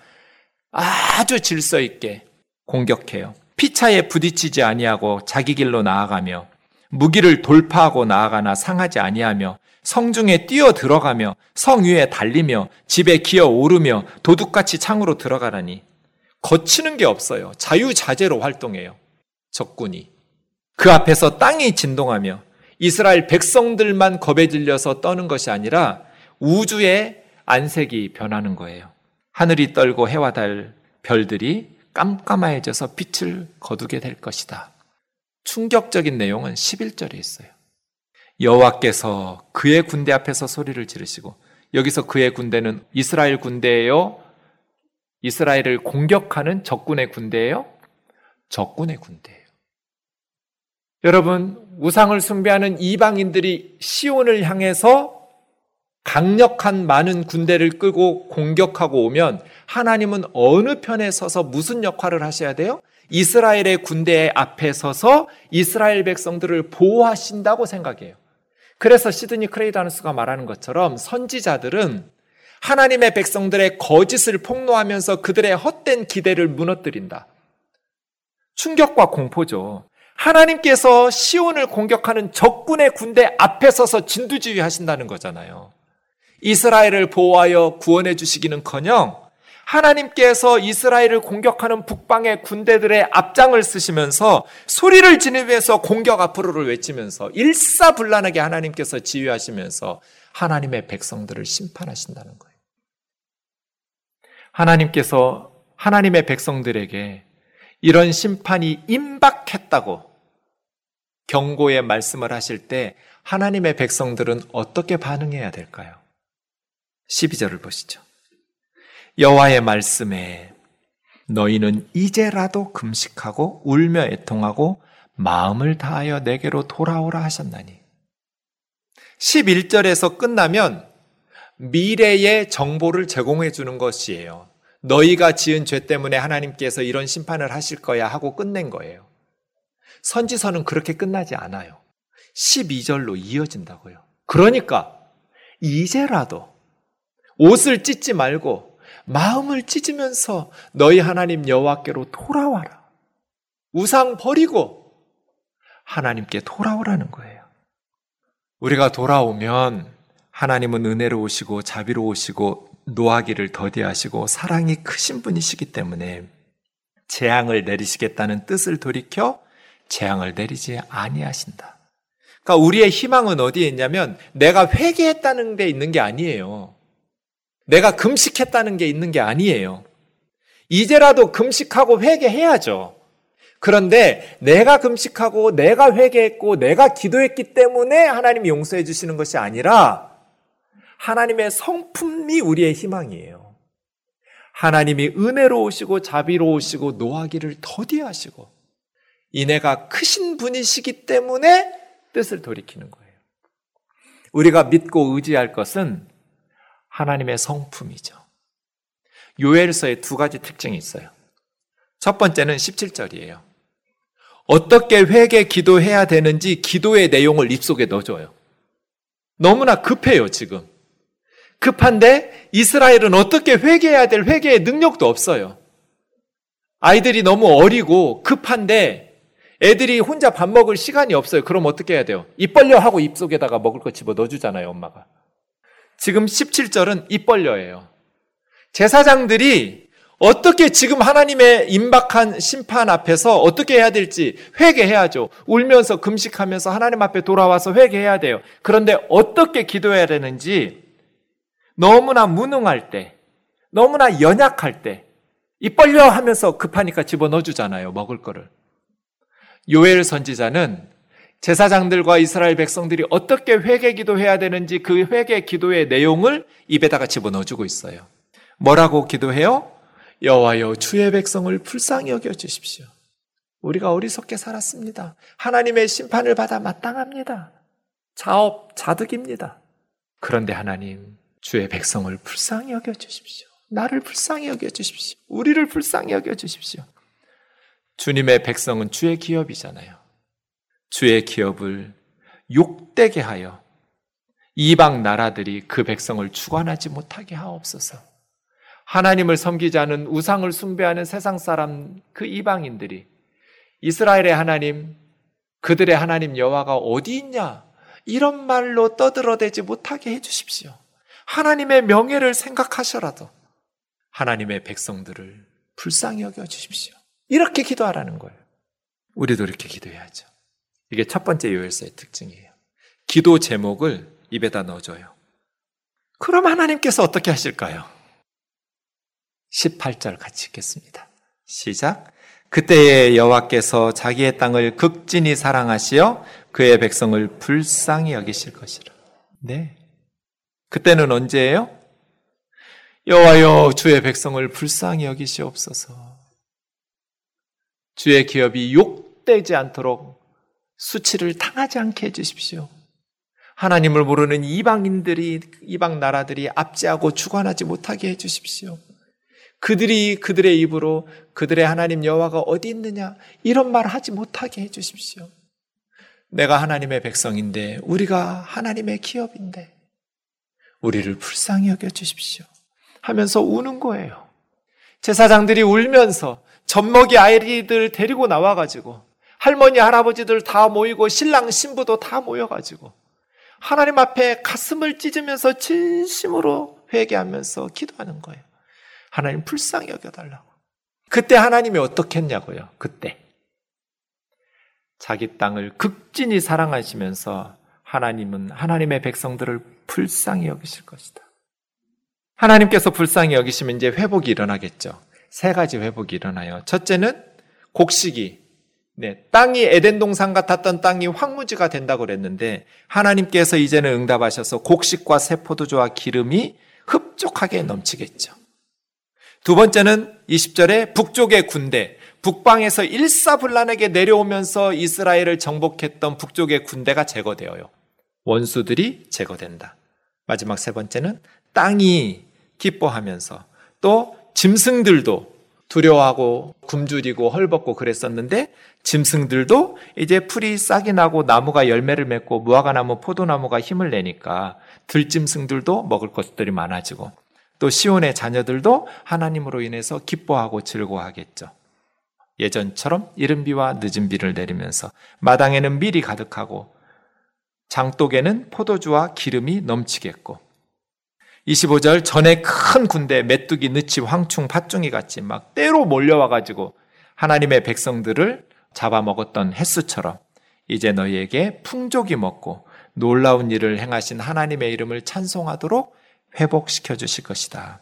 아주 질서 있게 공격해요. 피차에 부딪히지 아니하고 자기 길로 나아가며 무기를 돌파하고 나아가나 상하지 아니하며 성중에 뛰어 들어가며 성 위에 달리며 집에 기어 오르며 도둑같이 창으로 들어가라니 거치는 게 없어요. 자유자재로 활동해요. 적군이. 그 앞에서 땅이 진동하며 이스라엘 백성들만 겁에 질려서 떠는 것이 아니라 우주의 안색이 변하는 거예요. 하늘이 떨고 해와 달, 별들이 깜깜해져서 빛을 거두게 될 것이다. 충격적인 내용은 11절에 있어요. 여호와께서 그의 군대 앞에서 소리를 지르시고 여기서 그의 군대는 이스라엘 군대예요. 이스라엘을 공격하는 적군의 군대예요. 적군의 군대예요. 여러분 우상을 숭배하는 이방인들이 시온을 향해서 강력한 많은 군대를 끄고 공격하고 오면 하나님은 어느 편에 서서 무슨 역할을 하셔야 돼요? 이스라엘의 군대 앞에 서서 이스라엘 백성들을 보호하신다고 생각해요. 그래서 시드니 크레이다누스가 말하는 것처럼 선지자들은 하나님의 백성들의 거짓을 폭로하면서 그들의 헛된 기대를 무너뜨린다. 충격과 공포죠. 하나님께서 시온을 공격하는 적군의 군대 앞에 서서 진두지휘 하신다는 거잖아요. 이스라엘을 보호하여 구원해 주시기는 커녕 하나님께서 이스라엘을 공격하는 북방의 군대들의 앞장을 쓰시면서 소리를 지르면서 공격 앞으로를 외치면서 일사불란하게 하나님께서 지휘하시면서 하나님의 백성들을 심판하신다는 거예요. 하나님께서 하나님의 백성들에게 이런 심판이 임박했다고 경고의 말씀을 하실 때 하나님의 백성들은 어떻게 반응해야 될까요? 12절을 보시죠. 여호와의 말씀에 너희는 이제라도 금식하고 울며 애통하고 마음을 다하여 내게로 돌아오라 하셨나니 11절에서 끝나면 미래의 정보를 제공해 주는 것이에요. 너희가 지은 죄 때문에 하나님께서 이런 심판을 하실 거야 하고 끝낸 거예요. 선지서는 그렇게 끝나지 않아요. 12절로 이어진다고요. 그러니까 이제라도 옷을 찢지 말고 마음을 찢으면서 너희 하나님 여호와께로 돌아와라. 우상 버리고 하나님께 돌아오라는 거예요. 우리가 돌아오면 하나님은 은혜로우시고 자비로우시고 노하기를 더디하시고 사랑이 크신 분이시기 때문에 재앙을 내리시겠다는 뜻을 돌이켜 재앙을 내리지 아니하신다. 그러니까 우리의 희망은 어디에 있냐면 내가 회개했다는 데 있는 게 아니에요. 내가 금식했다는 게 있는 게 아니에요. 이제라도 금식하고 회개해야죠. 그런데 내가 금식하고 내가 회개했고 내가 기도했기 때문에 하나님이 용서해 주시는 것이 아니라 하나님의 성품이 우리의 희망이에요. 하나님이 은혜로우시고 자비로우시고 노하기를 더디하시고 이내가 크신 분이시기 때문에 뜻을 돌이키는 거예요. 우리가 믿고 의지할 것은 하나님의 성품이죠. 요엘서에 두 가지 특징이 있어요. 첫 번째는 17절이에요. 어떻게 회개 기도해야 되는지 기도의 내용을 입속에 넣어줘요. 너무나 급해요, 지금. 급한데 이스라엘은 어떻게 회개해야 될 회개의 능력도 없어요. 아이들이 너무 어리고 급한데 애들이 혼자 밥 먹을 시간이 없어요. 그럼 어떻게 해야 돼요? 입 벌려 하고 입 속에다가 먹을 거 집어 넣어주잖아요, 엄마가. 지금 17절은 입 벌려예요. 제사장들이 어떻게 지금 하나님의 임박한 심판 앞에서 어떻게 해야 될지 회개해야죠. 울면서 금식하면서 하나님 앞에 돌아와서 회개해야 돼요. 그런데 어떻게 기도해야 되는지 너무나 무능할 때, 너무나 연약할 때, 입 벌려 하면서 급하니까 집어 넣어주잖아요, 먹을 거를. 요엘 선지자는 제사장들과 이스라엘 백성들이 어떻게 회개 기도해야 되는지 그 회개 기도의 내용을 입에다가 집어넣어 주고 있어요. 뭐라고 기도해요? 여호와여 주의 백성을 불쌍히 여겨 주십시오. 우리가 어리석게 살았습니다. 하나님의 심판을 받아 마땅합니다. 자업 자득입니다. 그런데 하나님 주의 백성을 불쌍히 여겨 주십시오. 나를 불쌍히 여겨 주십시오. 우리를 불쌍히 여겨 주십시오. 주님의 백성은 주의 기업이잖아요. 주의 기업을 욕되게 하여 이방 나라들이 그 백성을 주관하지 못하게 하옵소서. 하나님을 섬기지 않은 우상을 숭배하는 세상 사람 그 이방인들이 이스라엘의 하나님, 그들의 하나님 여호와가 어디 있냐? 이런 말로 떠들어대지 못하게 해 주십시오. 하나님의 명예를 생각하셔라도 하나님의 백성들을 불쌍히 여겨 주십시오. 이렇게 기도하라는 거예요. 우리도 이렇게 기도해야죠. 이게 첫 번째 요엘서의 특징이에요. 기도 제목을 입에다 넣어줘요. 그럼 하나님께서 어떻게 하실까요? 18절 같이 읽겠습니다. 시작. 그때에 여호와께서 자기의 땅을 극진히 사랑하시어 그의 백성을 불쌍히 여기실 것이라. 네. 그때는 언제예요? 여호와여 주의 백성을 불쌍히 여기시옵소서. 주의 기업이 욕되지 않도록 수치를 당하지 않게 해 주십시오. 하나님을 모르는 이방인들이 이방 나라들이 압제하고 주관하지 못하게 해 주십시오. 그들이 그들의 입으로 그들의 하나님 여호와가 어디 있느냐 이런 말 하지 못하게 해 주십시오. 내가 하나님의 백성인데 우리가 하나님의 기업인데 우리를 불쌍히 여겨 주십시오. 하면서 우는 거예요. 제사장들이 울면서 젖먹이 아이들 데리고 나와가지고 할머니 할아버지들 다 모이고 신랑 신부도 다 모여가지고 하나님 앞에 가슴을 찢으면서 진심으로 회개하면서 기도하는 거예요. 하나님 불쌍히 여겨달라고. 그때 하나님이 어떻게 했냐고요. 그때. 자기 땅을 극진히 사랑하시면서 하나님은 하나님의 백성들을 불쌍히 여기실 것이다. 하나님께서 불쌍히 여기시면 이제 회복이 일어나겠죠. 세 가지 회복이 일어나요. 첫째는 곡식이 네, 땅이 에덴 동산 같았던 땅이 황무지가 된다고 그랬는데 하나님께서 이제는 응답하셔서 곡식과 세포도주와 기름이 흡족하게 넘치겠죠. 두 번째는 20절에 북쪽의 군대, 북방에서 일사불란하게 내려오면서 이스라엘을 정복했던 북쪽의 군대가 제거되어요. 원수들이 제거된다. 마지막 세 번째는 땅이 기뻐하면서 또 짐승들도 두려워하고 굶주리고 헐벗고 그랬었는데 짐승들도 이제 풀이 싹이 나고 나무가 열매를 맺고 무화과나무 포도나무가 힘을 내니까 들짐승들도 먹을 것들이 많아지고 또 시온의 자녀들도 하나님으로 인해서 기뻐하고 즐거워하겠죠. 예전처럼 이른 비와 늦은 비를 내리면서 마당에는 밀이 가득하고 장독에는 포도주와 기름이 넘치겠고 25절 전에 큰 군대 메뚜기 느치 황충 팥중이 같이 막 때로 몰려와 가지고 하나님의 백성들을 잡아먹었던 햇수처럼 이제 너희에게 풍족이 먹고 놀라운 일을 행하신 하나님의 이름을 찬송하도록 회복시켜 주실 것이다.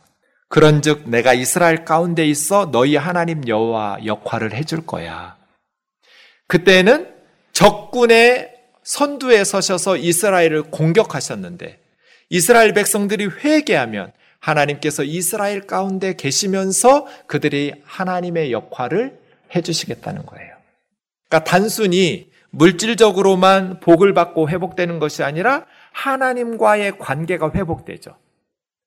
그런즉 내가 이스라엘 가운데 있어 너희 하나님 여호와 역할을 해줄 거야. 그때는 적군의 선두에 서셔서 이스라엘을 공격하셨는데 이스라엘 백성들이 회개하면 하나님께서 이스라엘 가운데 계시면서 그들이 하나님의 역할을 해주시겠다는 거예요. 그러니까 단순히 물질적으로만 복을 받고 회복되는 것이 아니라 하나님과의 관계가 회복되죠.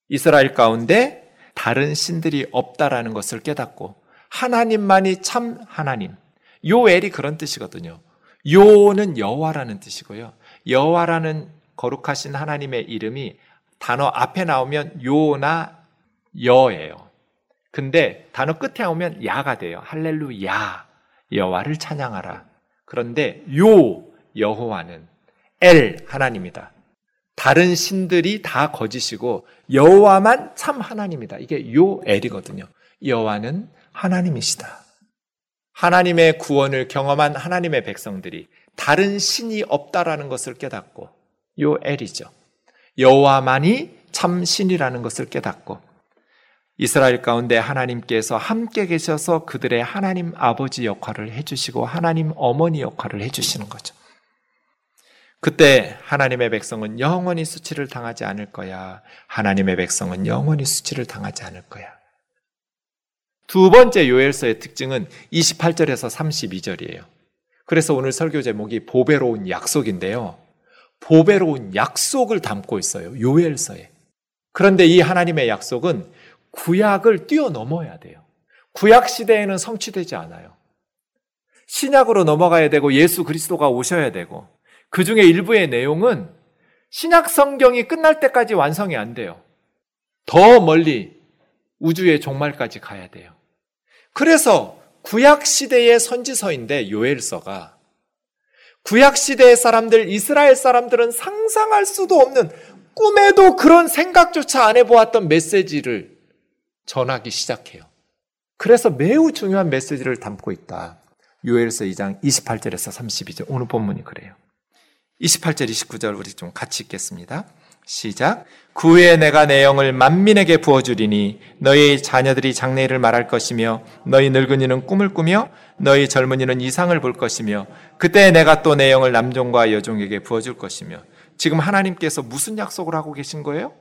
이스라엘 가운데 다른 신들이 없다라는 것을 깨닫고 하나님만이 참 하나님. 요엘이 그런 뜻이거든요. 요는 여호와라는 뜻이고요. 여호와라는 거룩하신 하나님의 이름이 단어 앞에 나오면 요나 여예요. 근데 단어 끝에 오면 야가 돼요. 할렐루야. 여호와를 찬양하라. 그런데 요 여호와는 엘 하나님이다. 다른 신들이 다 거짓이고 여호와만 참 하나님이다. 이게 요 엘이거든요. 여호와는 하나님이시다. 하나님의 구원을 경험한 하나님의 백성들이 다른 신이 없다라는 것을 깨닫고 요엘이죠. 여호와만이 참 신이라는 것을 깨닫고 이스라엘 가운데 하나님께서 함께 계셔서 그들의 하나님 아버지 역할을 해주시고 하나님 어머니 역할을 해주시는 거죠. 그때 하나님의 백성은 영원히 수치를 당하지 않을 거야. 하나님의 백성은 영원히 수치를 당하지 않을 거야. 두 번째 요엘서의 특징은 28절에서 32절이에요. 그래서 오늘 설교 제목이 보배로운 약속인데요. 보배로운 약속을 담고 있어요. 요엘서에. 그런데 이 하나님의 약속은 구약을 뛰어넘어야 돼요. 구약 시대에는 성취되지 않아요. 신약으로 넘어가야 되고 예수 그리스도가 오셔야 되고 그 중에 일부의 내용은 신약 성경이 끝날 때까지 완성이 안 돼요. 더 멀리 우주의 종말까지 가야 돼요. 그래서 구약 시대의 선지서인데 요엘서가 구약 시대의 사람들 이스라엘 사람들은 상상할 수도 없는 꿈에도 그런 생각조차 안 해보았던 메시지를 전하기 시작해요. 그래서 매우 중요한 메시지를 담고 있다. 요엘서 2장 28절에서 32절 오늘 본문이 그래요. 28절 29절 우리 좀 같이 읽겠습니다. 시작. 그 후에 내가 내 영을 만민에게 부어주리니 너희 자녀들이 장래일을 말할 것이며 너희 늙은이는 꿈을 꾸며 너희 젊은이는 이상을 볼 것이며 그때 내가 또 내 영을 남종과 여종에게 부어줄 것이며 지금 하나님께서 무슨 약속을 하고 계신 거예요?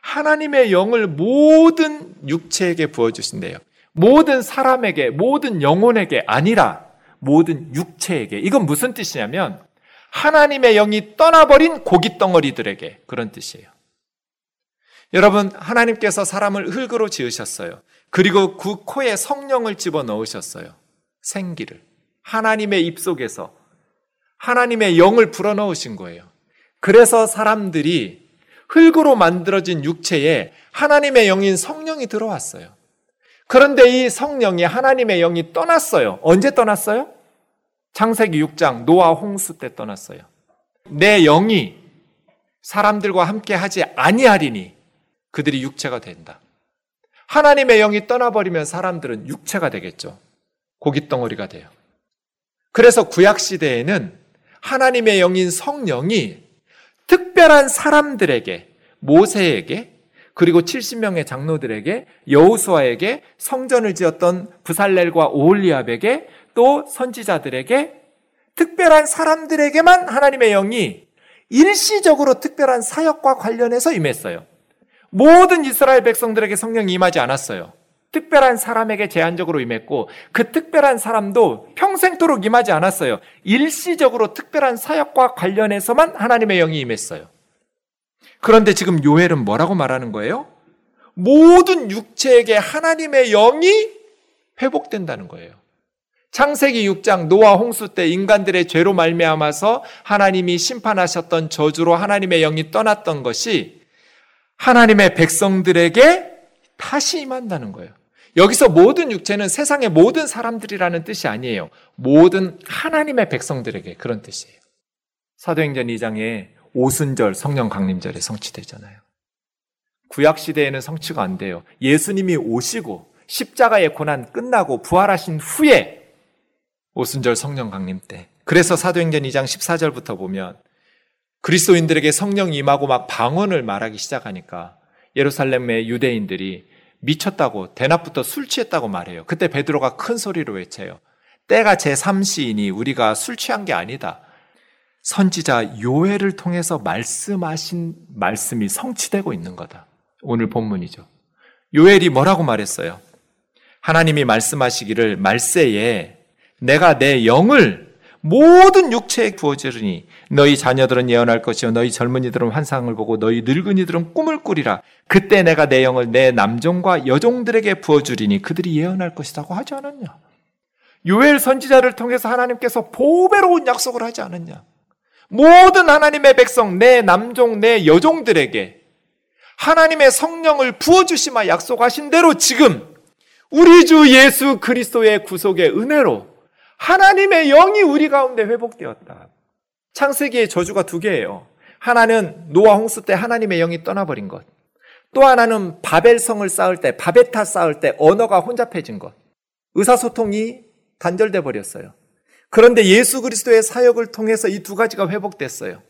하나님의 영을 모든 육체에게 부어주신대요. 모든 사람에게, 모든 영혼에게 아니라 모든 육체에게. 이건 무슨 뜻이냐면 하나님의 영이 떠나버린 고깃 덩어리들에게 그런 뜻이에요. 여러분, 하나님께서 사람을 흙으로 지으셨어요. 그리고 그 코에 성령을 집어 넣으셨어요. 생기를. 하나님의 입 속에서 하나님의 영을 불어 넣으신 거예요. 그래서 사람들이 흙으로 만들어진 육체에 하나님의 영인 성령이 들어왔어요. 그런데 이 성령이 하나님의 영이 떠났어요. 언제 떠났어요? 창세기 6장 노아 홍수 때 떠났어요. 내 영이 사람들과 함께 하지 아니하리니 그들이 육체가 된다. 하나님의 영이 떠나버리면 사람들은 육체가 되겠죠. 고깃덩어리가 돼요. 그래서 구약 시대에는 하나님의 영인 성령이 특별한 사람들에게 모세에게 그리고 70명의 장로들에게 여우수아에게 성전을 지었던 부살렐과 오홀리압에게 또 선지자들에게 특별한 사람들에게만 하나님의 영이 일시적으로 특별한 사역과 관련해서 임했어요. 모든 이스라엘 백성들에게 성령이 임하지 않았어요. 특별한 사람에게 제한적으로 임했고 그 특별한 사람도 평생토록 임하지 않았어요. 일시적으로 특별한 사역과 관련해서만 하나님의 영이 임했어요. 그런데 지금 요엘은 뭐라고 말하는 거예요? 모든 육체에게 하나님의 영이 회복된다는 거예요. 창세기 6장 노아 홍수 때 인간들의 죄로 말미암아서 하나님이 심판하셨던 저주로 하나님의 영이 떠났던 것이 하나님의 백성들에게 다시 임한다는 거예요. 여기서 모든 육체는 세상의 모든 사람들이라는 뜻이 아니에요. 모든 하나님의 백성들에게 그런 뜻이에요. 사도행전 2장에 오순절 성령 강림절에 성취되잖아요. 구약 시대에는 성취가 안 돼요. 예수님이 오시고 십자가의 고난 끝나고 부활하신 후에 오순절 성령 강림 때. 그래서 사도행전 2장 14절부터 보면 그리스도인들에게 성령 임하고 막 방언을 말하기 시작하니까 예루살렘의 유대인들이 미쳤다고 대낮부터 술 취했다고 말해요. 그때 베드로가 큰 소리로 외쳐요. 때가 제3시이니 우리가 술 취한 게 아니다. 선지자 요해를 통해서 말씀하신 말씀이 성취되고 있는 거다. 오늘 본문이죠. 요엘이 뭐라고 말했어요? 하나님이 말씀하시기를 말세에 내가 내 영을 모든 육체에 부어주리니 너희 자녀들은 예언할 것이요 너희 젊은이들은 환상을 보고 너희 늙은이들은 꿈을 꾸리라. 그때 내가 내 영을 내 남종과 여종들에게 부어주리니 그들이 예언할 것이라고 하지 않았냐? 요엘 선지자를 통해서 하나님께서 보배로운 약속을 하지 않았냐? 모든 하나님의 백성, 내 남종, 내 여종들에게 하나님의 성령을 부어주시마 약속하신 대로 지금 우리 주 예수 그리스도의 구속의 은혜로 하나님의 영이 우리 가운데 회복되었다. 창세기의 저주가 두 개예요. 하나는 노아 홍수 때 하나님의 영이 떠나버린 것. 또 하나는 바벨성을 쌓을 때, 바베타 쌓을 때 언어가 혼잡해진 것. 의사소통이 단절돼 버렸어요. 그런데 예수 그리스도의 사역을 통해서 이 두 가지가 회복됐어요.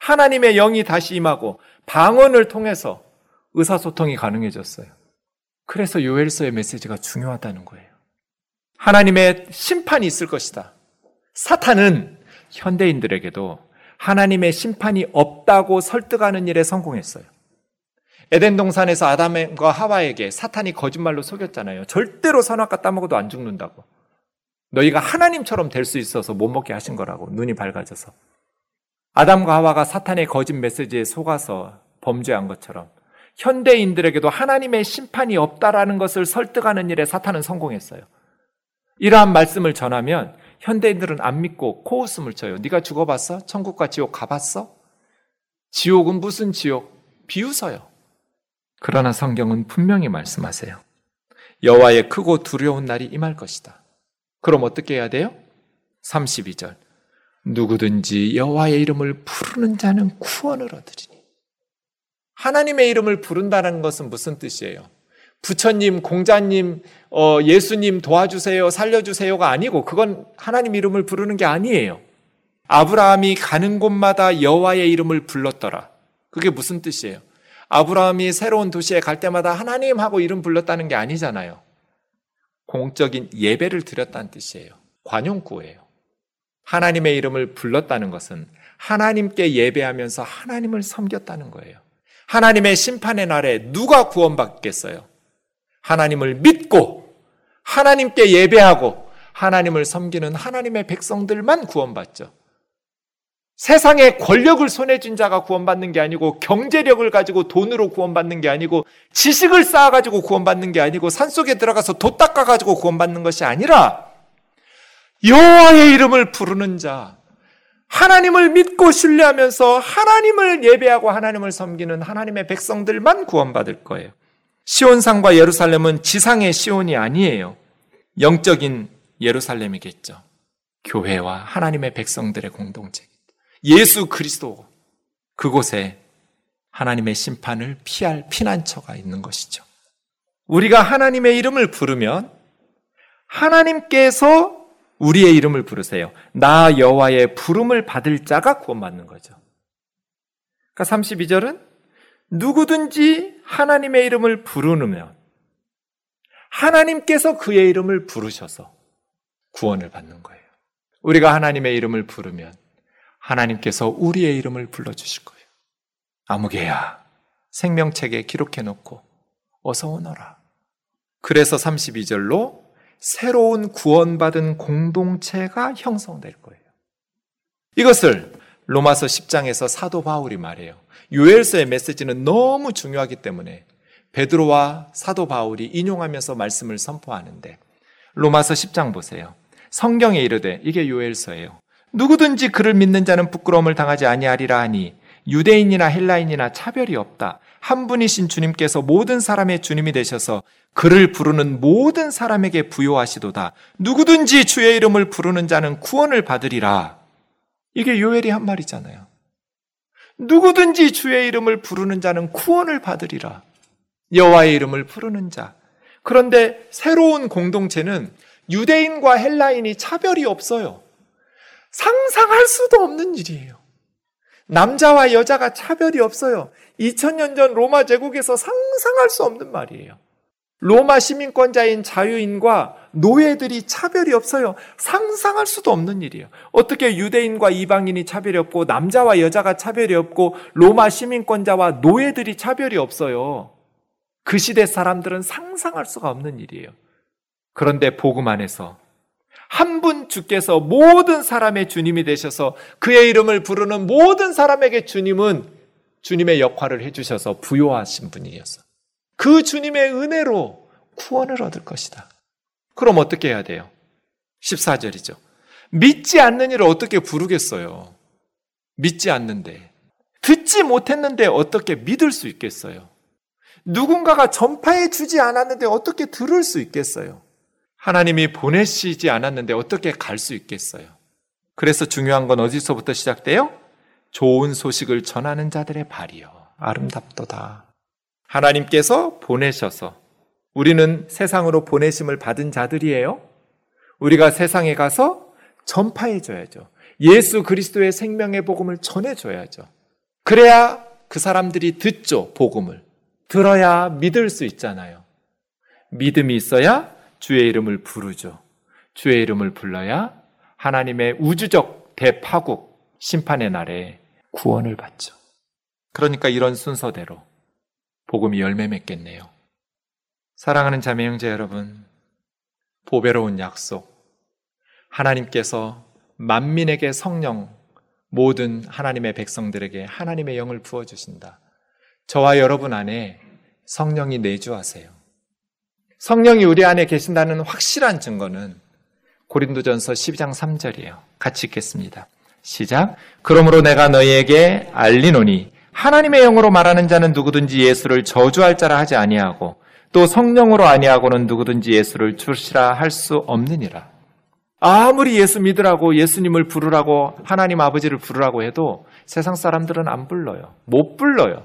하나님의 영이 다시 임하고 방언을 통해서 의사소통이 가능해졌어요. 그래서 요엘서의 메시지가 중요하다는 거예요. 하나님의 심판이 있을 것이다. 사탄은 현대인들에게도 하나님의 심판이 없다고 설득하는 일에 성공했어요. 에덴 동산에서 아담과 하와에게 사탄이 거짓말로 속였잖아요. 절대로 선악과 따먹어도 안 죽는다고. 너희가 하나님처럼 될 수 있어서 못 먹게 하신 거라고 눈이 밝아져서 아담과 하와가 사탄의 거짓 메시지에 속아서 범죄한 것처럼 현대인들에게도 하나님의 심판이 없다라는 것을 설득하는 일에 사탄은 성공했어요. 이러한 말씀을 전하면 현대인들은 안 믿고 코웃음을 쳐요. 네가 죽어봤어? 천국과 지옥 가봤어? 지옥은 무슨 지옥? 비웃어요. 그러나 성경은 분명히 말씀하세요. 여호와의 크고 두려운 날이 임할 것이다. 그럼 어떻게 해야 돼요? 32절. 누구든지 여호와의 이름을 부르는 자는 구원을 얻으리니. 하나님의 이름을 부른다는 것은 무슨 뜻이에요? 부처님, 공자님, 어, 예수님 도와주세요, 살려주세요가 아니고 그건 하나님 이름을 부르는 게 아니에요. 아브라함이 가는 곳마다 여호와의 이름을 불렀더라. 그게 무슨 뜻이에요? 아브라함이 새로운 도시에 갈 때마다 하나님 하고 이름 불렀다는 게 아니잖아요. 공적인 예배를 드렸다는 뜻이에요. 관용구예요. 하나님의 이름을 불렀다는 것은 하나님께 예배하면서 하나님을 섬겼다는 거예요. 하나님의 심판의 날에 누가 구원받겠어요? 하나님을 믿고 하나님께 예배하고 하나님을 섬기는 하나님의 백성들만 구원받죠. 세상의 권력을 손에 쥔 자가 구원받는 게 아니고 경제력을 가지고 돈으로 구원받는 게 아니고 지식을 쌓아 가지고 구원받는 게 아니고 산속에 들어가서 도 닦아 가지고 구원받는 것이 아니라 여호와의 이름을 부르는 자, 하나님을 믿고 신뢰하면서 하나님을 예배하고 하나님을 섬기는 하나님의 백성들만 구원받을 거예요. 시온산과 예루살렘은 지상의 시온이 아니에요. 영적인 예루살렘이겠죠. 교회와 하나님의 백성들의 공동체. 예수 그리스도 그곳에 하나님의 심판을 피할 피난처가 있는 것이죠. 우리가 하나님의 이름을 부르면 하나님께서 우리의 이름을 부르세요. 나 여호와의 부름을 받을 자가 구원받는 거죠. 그러니까 32절은 누구든지 하나님의 이름을 부르면 하나님께서 그의 이름을 부르셔서 구원을 받는 거예요. 우리가 하나님의 이름을 부르면 하나님께서 우리의 이름을 불러주실 거예요. 아무개야, 생명책에 기록해 놓고 어서 오너라. 그래서 32절로 새로운 구원받은 공동체가 형성될 거예요. 이것을 로마서 10장에서 사도 바울이 말해요. 요엘서의 메시지는 너무 중요하기 때문에 베드로와 사도 바울이 인용하면서 말씀을 선포하는데 로마서 10장 보세요. 성경에 이르되 이게 요엘서예요. 누구든지 그를 믿는 자는 부끄러움을 당하지 아니하리라 하니 유대인이나 헬라인이나 차별이 없다. 한 분이신 주님께서 모든 사람의 주님이 되셔서 그를 부르는 모든 사람에게 부여하시도다. 누구든지 주의 이름을 부르는 자는 구원을 받으리라. 이게 요엘이 한 말이잖아요. 누구든지 주의 이름을 부르는 자는 구원을 받으리라. 여호와의 이름을 부르는 자. 그런데 새로운 공동체는 유대인과 헬라인이 차별이 없어요. 상상할 수도 없는 일이에요. 남자와 여자가 차별이 없어요. 2000년 전 로마 제국에서 상상할 수 없는 말이에요. 로마 시민권자인 자유인과 노예들이 차별이 없어요. 상상할 수도 없는 일이에요. 어떻게 유대인과 이방인이 차별이 없고 남자와 여자가 차별이 없고 로마 시민권자와 노예들이 차별이 없어요. 그 시대 사람들은 상상할 수가 없는 일이에요. 그런데 복음 안에서 한 분 주께서 모든 사람의 주님이 되셔서 그의 이름을 부르는 모든 사람에게 주님은 주님의 역할을 해주셔서 부요하신 분이었어. 그 주님의 은혜로 구원을 얻을 것이다. 그럼 어떻게 해야 돼요? 14절이죠. 믿지 않는 일을 어떻게 부르겠어요? 믿지 않는데. 듣지 못했는데 어떻게 믿을 수 있겠어요? 누군가가 전파해 주지 않았는데 어떻게 들을 수 있겠어요? 하나님이 보내시지 않았는데 어떻게 갈 수 있겠어요? 그래서 중요한 건 어디서부터 시작돼요? 좋은 소식을 전하는 자들의 발이요. 아름답도다. 하나님께서 보내셔서 우리는 세상으로 보내심을 받은 자들이에요. 우리가 세상에 가서 전파해 줘야죠. 예수 그리스도의 생명의 복음을 전해 줘야죠. 그래야 그 사람들이 듣죠, 복음을. 들어야 믿을 수 있잖아요. 믿음이 있어야 주의 이름을 부르죠. 주의 이름을 불러야 하나님의 우주적 대파국 심판의 날에 구원을 받죠. 그러니까 이런 순서대로 복음이 열매 맺겠네요. 사랑하는 자매 형제 여러분, 보배로운 약속. 하나님께서 만민에게 성령, 모든 하나님의 백성들에게 하나님의 영을 부어주신다. 저와 여러분 안에 성령이 내주하세요. 성령이 우리 안에 계신다는 확실한 증거는 고린도전서 12장 3절이에요. 같이 읽겠습니다. 시작. 그러므로 내가 너희에게 알리노니 하나님의 영으로 말하는 자는 누구든지 예수를 저주할 자라 하지 아니하고 또 성령으로 아니하고는 누구든지 예수를 주시라 할 수 없느니라. 아무리 예수 믿으라고 예수님을 부르라고 하나님 아버지를 부르라고 해도 세상 사람들은 안 불러요. 못 불러요.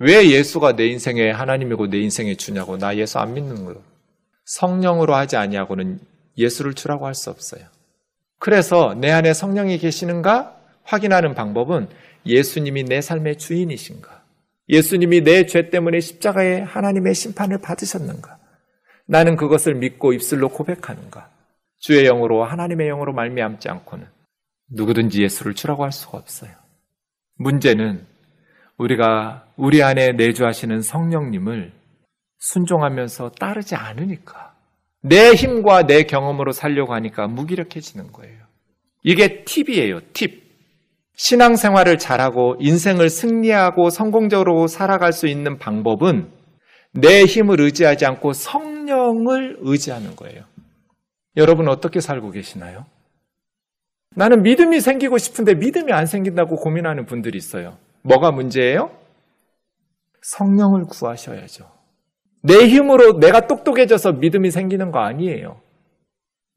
왜 예수가 내 인생의 하나님이고 내 인생의 주냐고 나 예수 안 믿는 거예요. 성령으로 하지 아니하고는 예수를 주라고 할 수 없어요. 그래서 내 안에 성령이 계시는가 확인하는 방법은 예수님이 내 삶의 주인이신가? 예수님이 내 죄 때문에 십자가에 하나님의 심판을 받으셨는가? 나는 그것을 믿고 입술로 고백하는가? 주의 영으로 하나님의 영으로 말미암지 않고는 누구든지 예수를 주라고 할 수가 없어요. 문제는 우리가 우리 안에 내주하시는 성령님을 순종하면서 따르지 않으니까 내 힘과 내 경험으로 살려고 하니까 무기력해지는 거예요. 이게 팁이에요, 팁. 신앙생활을 잘하고 인생을 승리하고 성공적으로 살아갈 수 있는 방법은 내 힘을 의지하지 않고 성령을 의지하는 거예요. 여러분 어떻게 살고 계시나요? 나는 믿음이 생기고 싶은데 믿음이 안 생긴다고 고민하는 분들이 있어요. 뭐가 문제예요? 성령을 구하셔야죠. 내 힘으로 내가 똑똑해져서 믿음이 생기는 거 아니에요.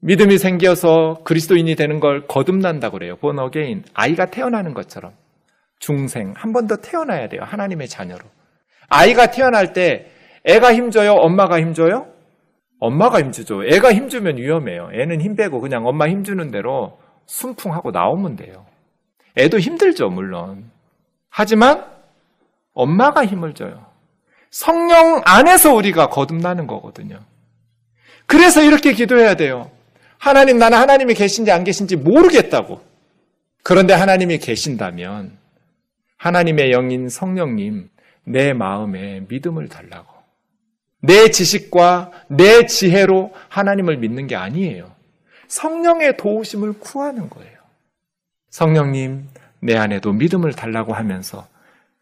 믿음이 생겨서 그리스도인이 되는 걸 거듭난다 그래요. Born again. 아이가 태어나는 것처럼. 중생. 한 번 더 태어나야 돼요. 하나님의 자녀로. 아이가 태어날 때 애가 힘줘요? 엄마가 힘줘요? 엄마가 힘주죠. 애가 힘주면 위험해요. 애는 힘 빼고 그냥 엄마 힘주는 대로 순풍하고 나오면 돼요. 애도 힘들죠, 물론. 하지만 엄마가 힘을 줘요. 성령 안에서 우리가 거듭나는 거거든요. 그래서 이렇게 기도해야 돼요. 하나님, 나는 하나님이 계신지 안 계신지 모르겠다고. 그런데 하나님이 계신다면 하나님의 영인 성령님 내 마음에 믿음을 달라고. 내 지식과 내 지혜로 하나님을 믿는 게 아니에요. 성령의 도우심을 구하는 거예요. 성령님, 내 안에도 믿음을 달라고 하면서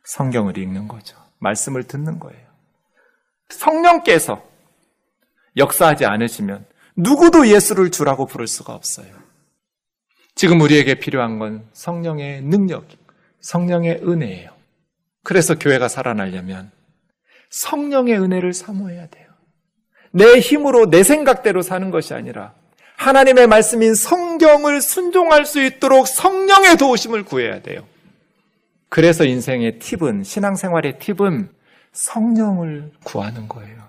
성경을 읽는 거죠. 말씀을 듣는 거예요. 성령께서 역사하지 않으시면 누구도 예수를 주라고 부를 수가 없어요. 지금 우리에게 필요한 건 성령의 능력, 성령의 은혜예요. 그래서 교회가 살아나려면 성령의 은혜를 사모해야 돼요. 내 힘으로 내 생각대로 사는 것이 아니라 하나님의 말씀인 성경을 순종할 수 있도록 성령의 도우심을 구해야 돼요. 그래서 인생의 팁은, 신앙생활의 팁은 성령을 구하는 거예요.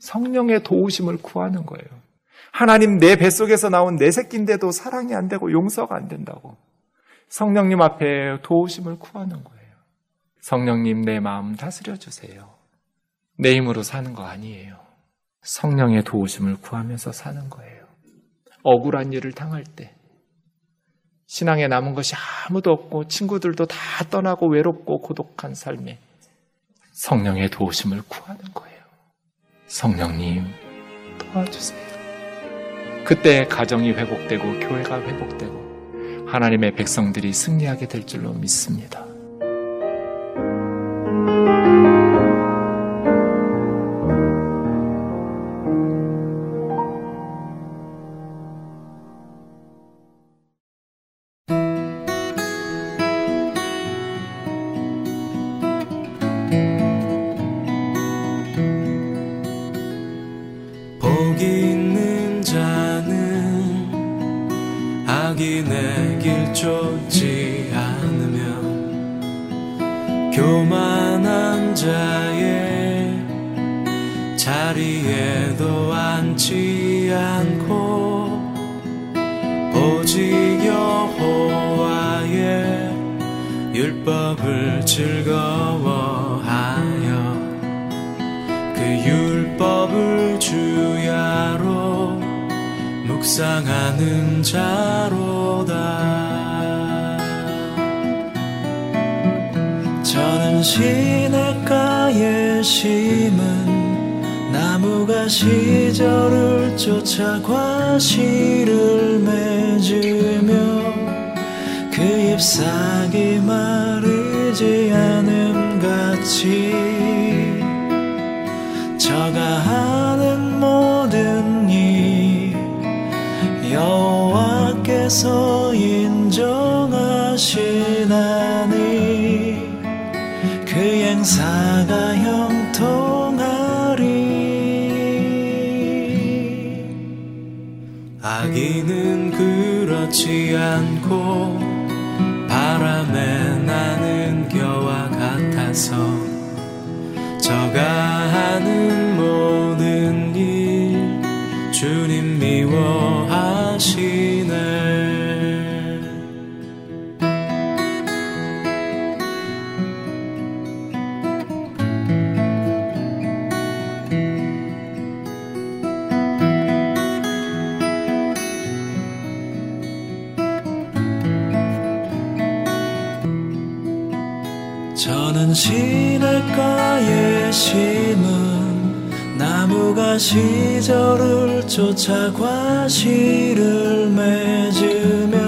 성령의 도우심을 구하는 거예요. 하나님 내 뱃속에서 나온 내 새끼인데도 사랑이 안 되고 용서가 안 된다고. 성령님 앞에 도우심을 구하는 거예요. 성령님 내 마음 다스려 주세요. 내 힘으로 사는 거 아니에요. 성령의 도우심을 구하면서 사는 거예요. 억울한 일을 당할 때, 신앙에 남은 것이 아무도 없고 친구들도 다 떠나고 외롭고 고독한 삶에 성령의 도우심을 구하는 거예요. 성령님, 도와주세요. 그때 가정이 회복되고 교회가 회복되고 하나님의 백성들이 승리하게 될 줄로 믿습니다. 자로다. 저는 시냇가에 심은 나무가 시절을 쫓아 과실을 맺으며 그 잎사 여 저는 시냇가에 심은 나무가 시절을 쫓아 과실을 맺으며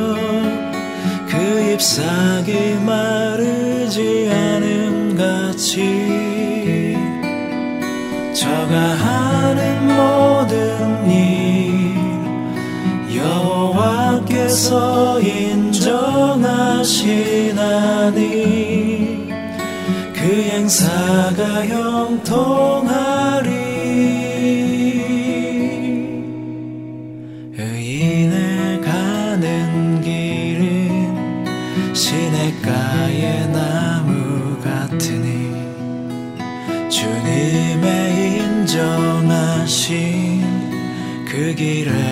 그 잎사귀 마르지 않음 같이 저가 하는 모든 일 여호와께서 인정하시나니 그 행사가 형통하리. 의인의 가는 길은 시냇가의 나무 같으니 주님의 인정하신 그 길에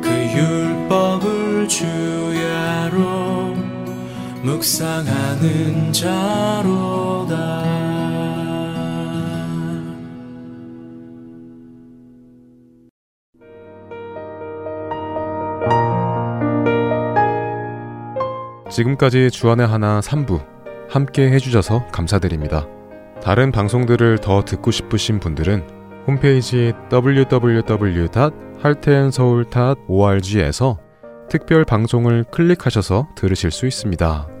그 묵상하는 자로다 지금까지 주안의 하나 3부 함께 해주셔서 감사드립니다. 다른 방송들을 더 듣고 싶으신 분들은 홈페이지 www.할테앤서울.org에서 특별 방송을 클릭하셔서 들으실 수 있습니다.